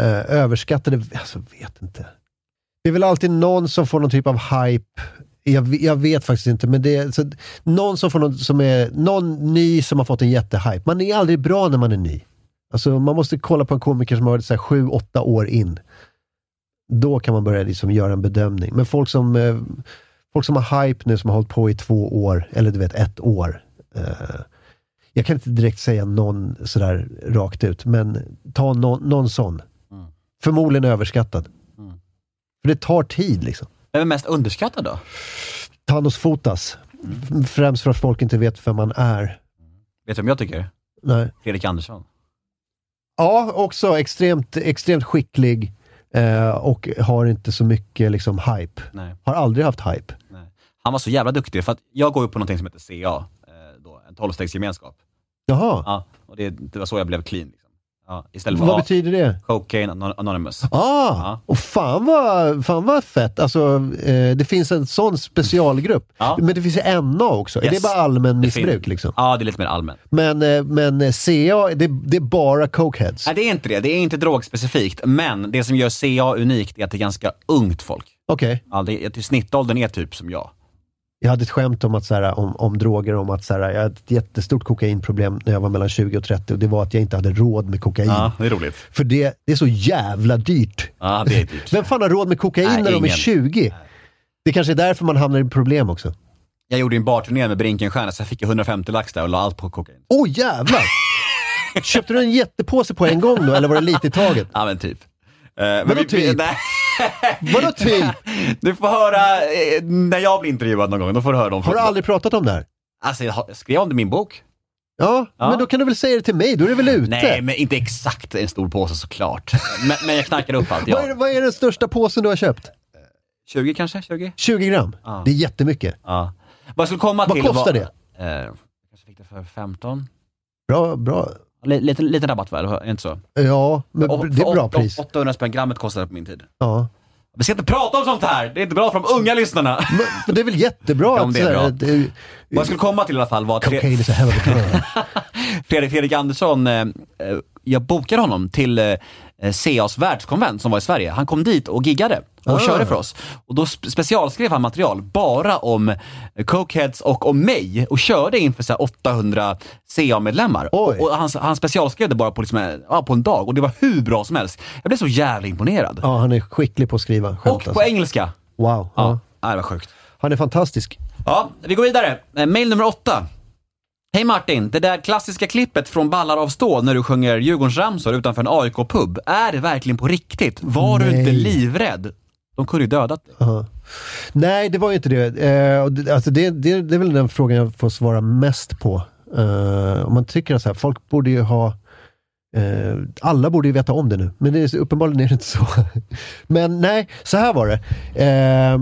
Eh, överskattade, alltså vet inte. Det är väl alltid någon som får någon typ av hype. Jag, jag vet faktiskt inte, men det är så, någon som får någon, som är, någon ny som har fått en jättehype. Man är aldrig bra när man är ny. Alltså man måste kolla på en komiker som har varit så här sju, åtta år in. Då kan man börja liksom göra en bedömning. Men folk som, eh, folk som har hype nu, som har hållit på i två år, eller du vet ett år. Eh, jag kan inte direkt säga någon sådär rakt ut, men ta någon, någon sån. Förmodligen överskattad. För det tar tid liksom. Vem är mest underskattad då? Thanos Fotas. Främst för att folk inte vet vem man är. Vet du vem jag tycker? Nej. Fredrik Andersson. Ja, också extremt, extremt skicklig eh, och har inte så mycket liksom hype. Nej. Har aldrig haft hype. Han var så jävla duktig, för att jag går ju på någonting som heter CA, eh, då, en tolvstegsgemenskap. Jaha. Ja, och det, det var så jag blev clean. Ja, istället för Vad A, betyder det? Cocaine Anon- Anonymous. Ah, Ja. och fan vad, fan vad fett. Alltså, eh, det finns en sån specialgrupp. Ja. Men det finns ju NA också. Är Yes. det bara allmän missbruk liksom? Ja, det är lite mer allmänt. Men, eh, men eh, CA, det, det är bara cokeheads. Nej, det är inte det. Det är inte drogspecifikt. Men det som gör CA unikt är att det är ganska ungt folk. Okej. Ja, det, är- snittåldern är typ som jag. Jag hade ett skämt om, att, så här, om, om droger, om att så här, jag hade ett jättestort kokainproblem när jag var mellan 20 och 30 och det var att jag inte hade råd med kokain. Ja, det är roligt. För det, det är så jävla dyrt. Ja, det är dyrt. Vem fan har råd med kokain Nej, när de är ingen. 20? Det kanske är därför man hamnar i problem också. Jag gjorde en barturné med Brinkenstierna, så jag fick ju 150 lax där och la allt på kokain. Åh oh, jävlar! Köpte du en jättepåse på en gång då, eller var det lite i taget? Ja, men typ. Eh, men Vadå vi, typ? nej, Vadå typ? Du får höra eh, när jag blir intervjuad någon gång. Då får du höra de Har du aldrig pratat om det här? Alltså, jag jag skrev om det i min bok. Ja, Ja. men då kan du väl säga det till mig, då är det väl ute? Nej, men inte exakt en stor påse såklart. men, men jag knackar upp allt, vad, är, ja. vad är den största påsen du har köpt? 20 kanske? 20? 20 gram? Ja. Det är jättemycket. Ja. Vad jag skulle komma Vad till kostar var, det? Eh, kanske fick det för 15? Bra, bra. Lite, lite, rabatt det inte så? Ja, men Och- det är bra åtta- pris. 800 spänn grammet kostade det på min tid. Ja. Vi ska inte prata om sånt här! Det är inte bra för de unga lyssnarna. Men, men det är väl jättebra Ja, det är bra. det- Vad jag skulle komma till i alla fall var att Cocaine is a hell of a drug. Fredrik, Fredrik Andersson, eh, eh, jag bokade honom till eh, CAs världskonvent som var i Sverige. Han kom dit och giggade och Ah. körde för oss. Och då sp- specialskrev han material bara om eh, Cokeheads och om mig och körde inför så här 800 CA-medlemmar. Och, han, han specialskrev det bara på, liksom, eh, ja, på en dag och det var hur bra som helst. Jag blev så jävla imponerad. Ja, han är skicklig på att skriva skämt. och på alltså. engelska. Wow. Ja, Ja. det var sjukt. Han är fantastisk. Ja, vi går vidare. Eh, Mail nummer åtta. Hej Martin, det där klassiska klippet från Ballar av stål när du sjunger Djurgårdsramsor utanför en AIK-pub, är det verkligen på riktigt? Var du Nej. inte livrädd? De kunde ju dödat dig. Ja. Nej, det var ju inte det. Eh, alltså det, det. Det är väl den frågan jag får svara mest på. Eh, om man tycker att så här, folk borde ju ha eh, alla borde ju veta om det nu, men det är, uppenbarligen är det inte så. men nej, så här var det. Eh,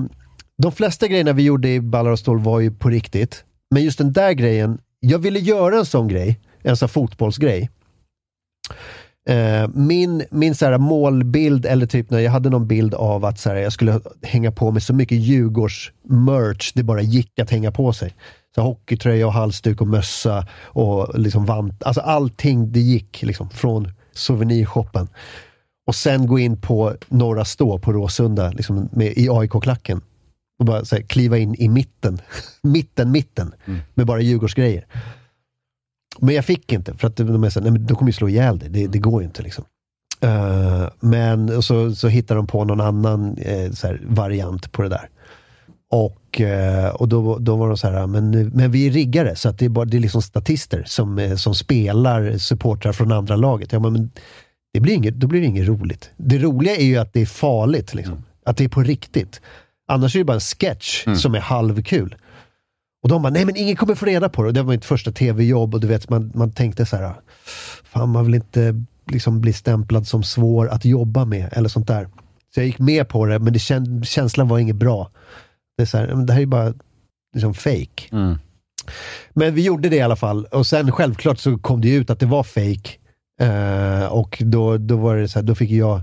de flesta grejerna vi gjorde i Ballar och stål var ju på riktigt. Men just den där grejen, jag ville göra en sån grej, en sån fotbollsgrej. Eh, min min så här målbild, eller typ när jag hade någon bild av att så här, jag skulle hänga på mig så mycket Djurgårds-merch det bara gick att hänga på sig. Så hockeytröja och halsduk och mössa och liksom vant. Alltså allting det gick liksom från souvenirshoppen. Och sen gå in på Norra Stå på Råsunda liksom med, i AIK-klacken. Och bara här, kliva in i mitten. mitten, mitten. Med bara Djurgårdsgrejer. Men jag fick inte, för att de är så, här, nej, men de kommer ju slå ihjäl dig. Det, det går ju inte liksom. Eh, men och så, så hittar de på någon annan eh, här, variant på det där. Och, eh, och då, då var de så här, men, men vi är riggare så att det är, bara, det är liksom statister som, eh, som spelar supportrar från andra laget. Ja, men, men det blir inget, då blir det inget roligt. Det roliga är ju att det är farligt, liksom. att det är på riktigt. Annars är det bara en sketch som är halvkul. Och de bara, nej men ingen kommer få reda på det. Och det var mitt första tv-jobb och du vet, man, man tänkte så här, fan man vill inte liksom bli stämplad som svår att jobba med eller sånt där. Så jag gick med på det, men det kän, känslan var inget bra. Det är så här, det här är bara liksom fake. Mm. Men vi gjorde det i alla fall. Och sen självklart så kom det ut att det var fake. Eh, och då, då var det så här, då fick jag,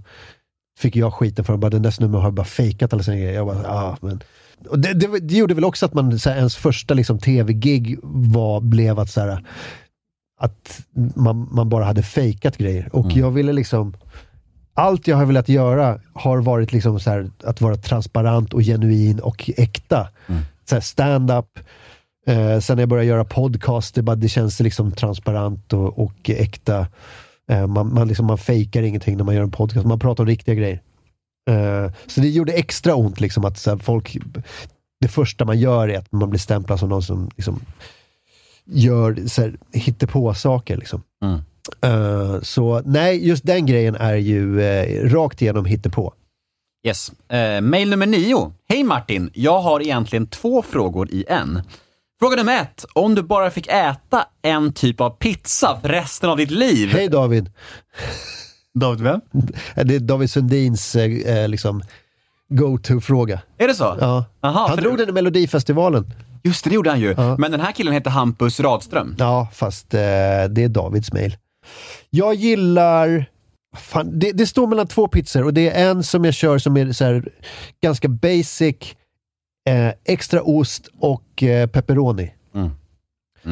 fick jag skiten för att bara, den där snubben har bara fejkat alla sina grejer. Jag bara, ah, men. Och det, det, det gjorde väl också att man, så här, ens första liksom, tv-gig var, blev att så här, att man, man bara hade fejkat grejer. Och jag ville liksom, allt jag har velat göra har varit liksom så här, att vara transparent och genuin och äkta. Så här stand-up, eh, sen när jag började göra podcast, det, bara, det känns liksom transparent och, och äkta. Eh, man, man, liksom, man fejkar ingenting när man gör en podcast, man pratar om riktiga grejer. Eh, så det gjorde extra ont liksom att här, folk, det första man gör är att man blir stämplad som någon som liksom, gör, så här, hittar på saker liksom. Mm. Eh, så nej, just den grejen är ju eh, rakt igenom hittepå. Yes. Eh, mail nummer nio. Hej Martin, jag har egentligen två frågor i en. Fråga nummer ett. Om du bara fick äta en typ av pizza för resten av ditt liv. Hej David! David vem? Det är David Sundins eh, eh, liksom go-to-fråga. Är det så? Ja. Aha, Han drog du- den i Melodifestivalen. Just det, det gjorde han ju. Ja. Men den här killen heter Hampus Radström. Ja, fast eh, det är Davids mail. Jag gillar... Fan, det, det står mellan två pizzor och det är en som jag kör som är så här, ganska basic, eh, extra ost och eh, pepperoni.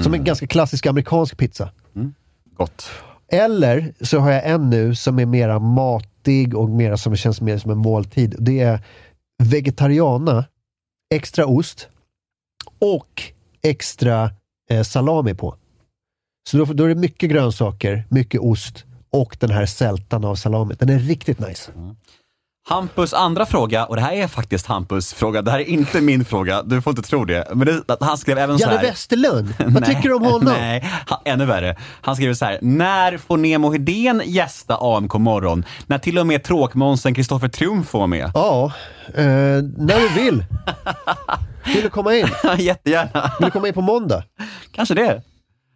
Som en ganska klassisk amerikansk pizza. Gott. Eller så har jag en nu som är mera matig och mera som känns mer som en måltid. Det är vegetariana, extra ost och extra eh, salami på. Så då, då är det mycket grönsaker, mycket ost och den här sältan av salami. Den är riktigt nice. Hampus andra fråga, och det här är faktiskt Hampus fråga, det här är inte min fråga, du får inte tro det. Men det, han skrev även så Janne. Westerlund, vad tycker du om honom? Nej, ännu värre. Han skriver så här. När får Nemo Hedén gästa AMK morgon? När till och med tråkmånsen Kristoffer Triumf får vara med? Ja, eh, när du vill. Vill du komma in? Jättegärna. Vill du komma in på måndag? Kanske det.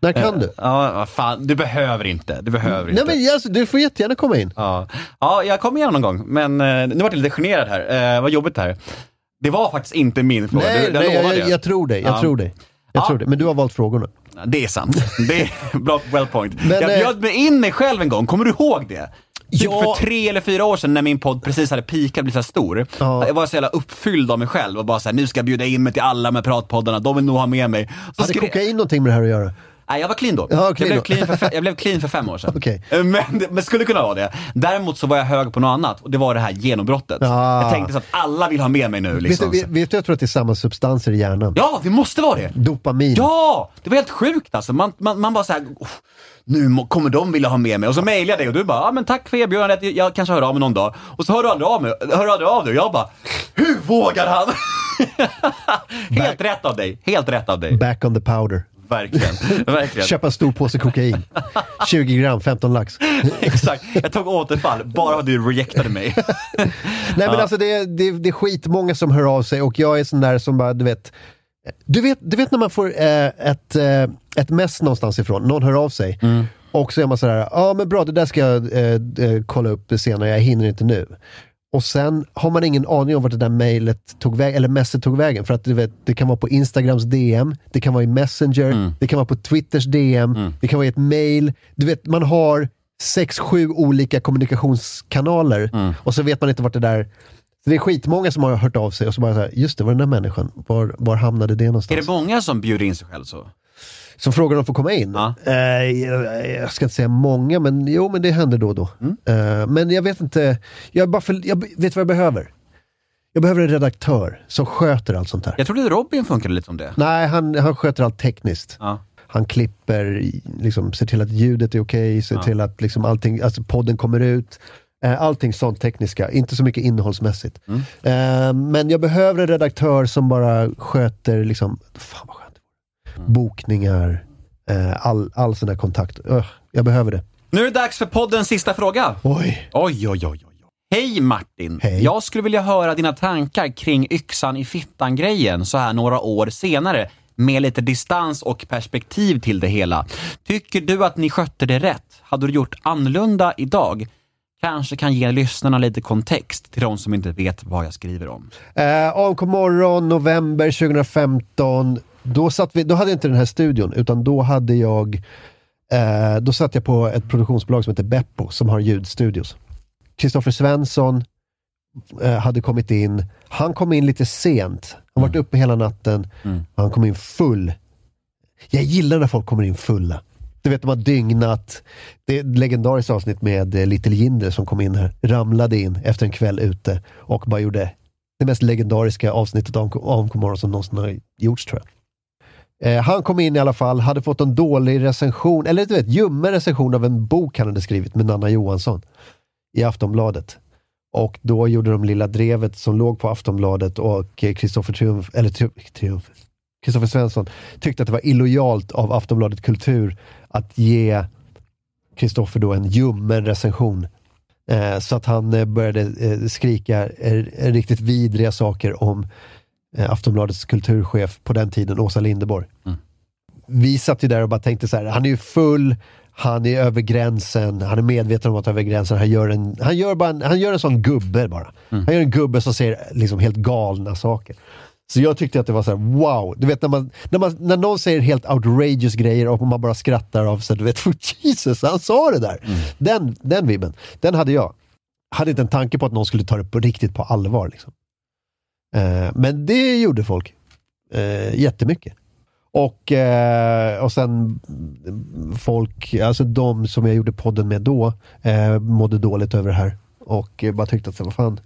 När kan du? Ja, fan. Du behöver inte. Du behöver Nej inte. men alltså, du får jättegärna komma in. Ja. ja, jag kommer gärna någon gång. Men eh, nu vart jag lite generad här. Eh, vad jobbigt det här. Det var faktiskt inte min fråga. Nej, det nej lovar jag, jag tror dig. Jag Ja. tror dig. Jag Ja. tror det. Men du har valt frågorna. Det är sant. Det är bra, well point. Men, jag eh, bjöd mig in mig själv en gång, kommer du ihåg det? Typ Ja. för tre eller fyra år sedan när min podd precis hade peakat och blivit så här stor. Ja. Jag var så jävla uppfylld av mig själv och bara såhär, nu ska jag bjuda in mig till alla med pratpoddarna, de vill nog ha med mig. Så Hade skrev- kokain någonting med det här att göra? Nej, jag var clean då. Ja, jag, clean blev då. clean för, jag blev clean för fem år sedan. Okej. men, men skulle kunna vara det. Däremot så var jag hög på något annat och det var det här genombrottet. Ah. Jag tänkte så att alla vill ha med mig nu. Liksom. Vet, du, vet, du, jag tror att det är samma substanser i hjärnan. Ja, det måste vara det. Dopamin. Ja, det var helt sjukt alltså. Man, man, man bara såhär, "Oh, nu kommer de vilja ha med mig. Och så mejlade jag dig och du bara, ja men tack för erbjudandet, jag kanske hör av mig någon dag. Och så hör du aldrig av mig, hör aldrig av dig. Och jag bara, hur vågar han? helt rätt av dig, helt rätt av dig. Back on the powder. Verkligen, verkligen. Köpa en stor påse kokain. 20 gram, 15 lax. Exakt, jag tog återfall bara för du rejectade mig. Nej men alltså det, är- det, det är skitmånga som hör av sig och jag är sån där som bara, du vet. Du vet, du vet när man får eh, ett, eh, ett mess någonstans ifrån, någon hör av sig. Och så är man sådär, ja men bra det där ska jag eh, eh, kolla upp senare, jag hinner inte nu. Och sen har man ingen aning om vart det där mejlet tog vägen, eller messet tog vägen. För att du vet, det kan vara på Instagrams DM, det kan vara i Messenger, det kan vara på Twitters DM, det kan vara i ett mail. Du vet, man har sex, sju olika kommunikationskanaler och så vet man inte vart det där... Det är skitmånga som har hört av sig och så bara så här, just det, var den där människan, var, var hamnade det Är någonstans? det många som bjuder in sig själv så? Som frågar om de får komma in? Ja. Eh, jag, jag ska inte säga många, men jo, men det händer då och då. Mm. Eh, men jag vet inte, jag, bara för, jag vet vad jag behöver? Jag behöver en redaktör som sköter allt sånt här. Jag trodde Robin funkade lite som det. Nej, han, han sköter allt tekniskt. Ja. Han klipper, liksom, ser till att ljudet är okej, ser till att liksom, allting, alltså, podden kommer ut. Eh, Allting sånt tekniska, inte så mycket innehållsmässigt. Mm. Eh, men jag behöver en redaktör som bara sköter, liksom, fan vad skönt. Mm. Bokningar, eh, all, all sån där kontakt. Jag behöver det. Nu är det dags för poddens sista fråga. Oj. Oj, oj, oj, oj. Hej Martin! Hej. Jag skulle vilja höra dina tankar kring yxan i fittan-grejen så här några år senare med lite distans och perspektiv till det hela. Tycker du att ni skötte det rätt? Hade du gjort annorlunda idag? Kanske kan ge lyssnarna lite kontext till de som inte vet vad jag skriver om. Eh, AMK morgon, november 2015. Då, satt vi, då hade jag inte den här studion, utan då hade jag eh, Då satt jag på ett produktionsbolag som heter Beppo, som har ljudstudios. Kristoffer Svensson eh, hade kommit in. Han kom in lite sent. Han varit uppe hela natten. Han kom in full. Jag gillar när folk kommer in fulla. Du vet, de har dygnat. Det är ett legendariskt avsnitt med eh, Little Jinder som kom in här. Ramlade in efter en kväll ute och bara gjorde det mest legendariska avsnittet av AMK morgon som någonsin har gjorts tror jag. Eh, han kom in i alla fall, hade fått en dålig recension, eller du vet, ljummen recension av en bok han hade skrivit med Nanna Johansson i Aftonbladet. Och då gjorde de Lilla Drevet som låg på Aftonbladet och Kristoffer Triumf, eller Triumf, Kristoffer Svensson tyckte att det var illojalt av Aftonbladet Kultur att ge Kristoffer då en ljummen recension. Eh, så att han eh, började eh, skrika eh, riktigt vidriga saker om eh, Aftonbladets kulturchef på den tiden, Åsa Linderborg. Vi satt ju där och bara tänkte så här, han är ju full, han är över gränsen, han är medveten om att över gränsen, han gör en, han gör bara en, han gör en sån gubbe bara. Han gör en gubbe som säger liksom helt galna saker. Så jag tyckte att det var så här: wow, du vet när, man, när, man, när någon säger helt outrageous grejer och man bara skrattar av sig, du vet, Jesus, han sa det där. Den, den vibben, den hade jag. Hade inte en tanke på att någon skulle ta det på riktigt på allvar. Liksom. Eh, men det gjorde folk. Eh, jättemycket. Och, eh, och sen mm, folk, alltså de som jag gjorde podden med då, eh, mådde dåligt över det här. Och bara tyckte att, vad fan,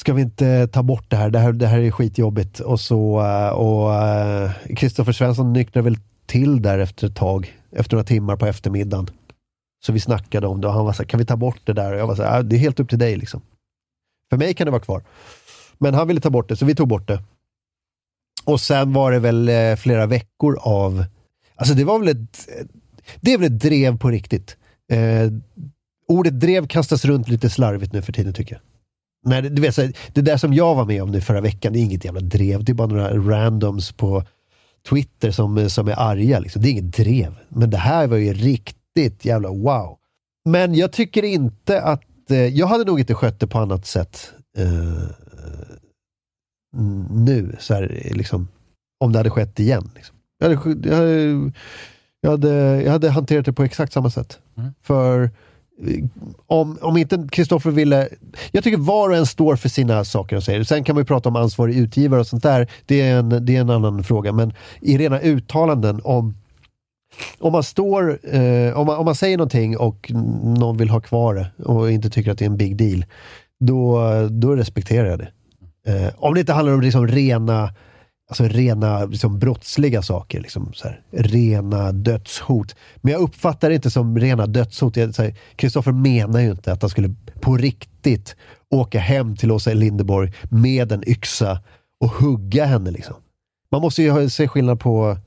ska vi inte ta bort det här? Det här, det här är skitjobbigt. Och så, eh, och eh, Kristoffer Svensson nyktrade väl till där efter ett tag, efter några timmar på eftermiddagen. Så vi snackade om det och han var så här, kan vi ta bort det där? Och jag var så här, det är helt upp till dig liksom. För mig kan det vara kvar. Men han ville ta bort det, så vi tog bort det. Och sen var det väl eh, flera veckor av... Alltså det var väl ett... Det är väl ett drev på riktigt. Eh, ordet drev kastas runt lite slarvigt nu för tiden tycker jag. Det- du vet, så det där som jag var med om nu förra veckan, det är inget jävla drev. Det är bara några randoms på Twitter som, som är arga. Liksom. Det är inget drev. Men det här var ju riktigt jävla wow. Men jag tycker inte att... Eh, jag hade nog inte skött det på annat sätt eh, mm, nu. Så här, liksom, om det hade skett igen. Liksom. Jag, hade, jag, hade, jag, hade, jag hade hanterat det på exakt samma sätt. För eh, om, om inte Kristoffer ville... Jag tycker var och en står för sina saker och säger. Sen kan man ju prata om ansvarig utgivare och sånt där. Det är en, det är en annan fråga. Men i rena uttalanden om om man står, eh, om, man, om man säger någonting och någon vill ha kvar det och inte tycker att det är en big deal, då, då respekterar jag det. Eh, om det inte handlar om liksom rena, alltså rena liksom brottsliga saker, liksom så här, rena dödshot. Men jag uppfattar det inte som rena dödshot. Kristoffer menar ju inte att han skulle på riktigt åka hem till Åsa Linderborg med en yxa och hugga henne. Liksom. Man måste ju se skillnad på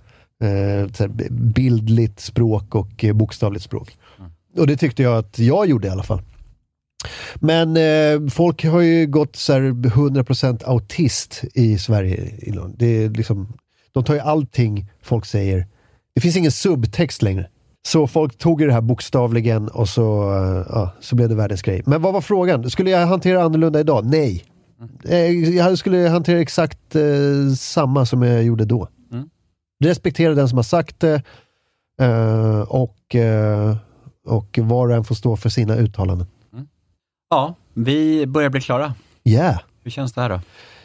eh, bildligt språk och eh, bokstavligt språk. Och det tyckte jag att jag gjorde i alla fall. Men eh, folk har ju gått så här 100% autist i Sverige. Det är liksom, de tar ju allting folk säger. Det finns ingen subtext längre. Så folk tog det här bokstavligen och så, eh, ja, så blev det världens grej. Men vad var frågan? Skulle jag hantera annorlunda idag? Nej. Eh, Jag skulle hantera exakt eh, samma som jag gjorde då. Respektera den som har sagt det eh, och, eh, och var och en får stå för sina uttalanden. Ja, vi börjar bli klara. Yeah. Hur känns det här då?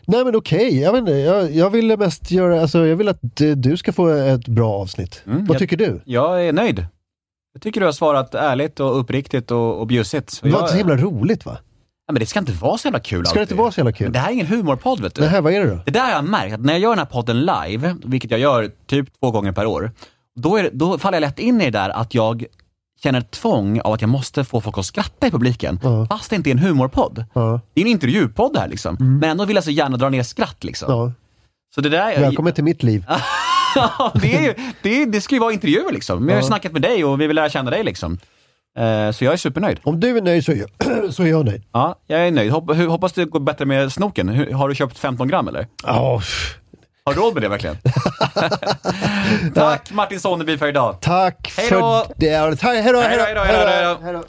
Nej men okej, jag vet inte. Jag, jag ville mest göra, alltså jag vill att du ska få ett bra avsnitt. Vad jag- tycker du? Jag är nöjd. Jag tycker du har svarat ärligt och uppriktigt och, och bjussigt. Det var inte så himla roligt va? Nej, men det ska inte vara så jävla kul Ska det alltid. inte vara så jävla kul? Men det här är ingen humorpodd vet du. Nej, vad är det då? Det där har jag märkt, att när jag gör den här podden live, vilket jag gör typ två gånger per år, då, är det, då faller jag lätt in i det där att jag känner ett tvång av att jag måste få folk att skratta i publiken, fast det inte är en humorpodd. Ja. Det är en intervjupodd här liksom, men ändå vill jag så gärna dra ner skratt liksom. Ja. Så det där... Välkommen till mitt liv. Ja, det, är ju, det, det ska ju vara intervjuer liksom. Jag har ju snackat med dig och vi vill lära känna dig liksom. Eh, så jag är supernöjd. Om du är nöjd så är jag, så är jag nöjd. Ja, jag är nöjd. Hoppas det går bättre med snoken. Har du köpt 15 gram eller? Ja, Har du råd med det verkligen? Tack Martin Sonneby för idag. tack Hej för det. Hej då, hej då. hej då.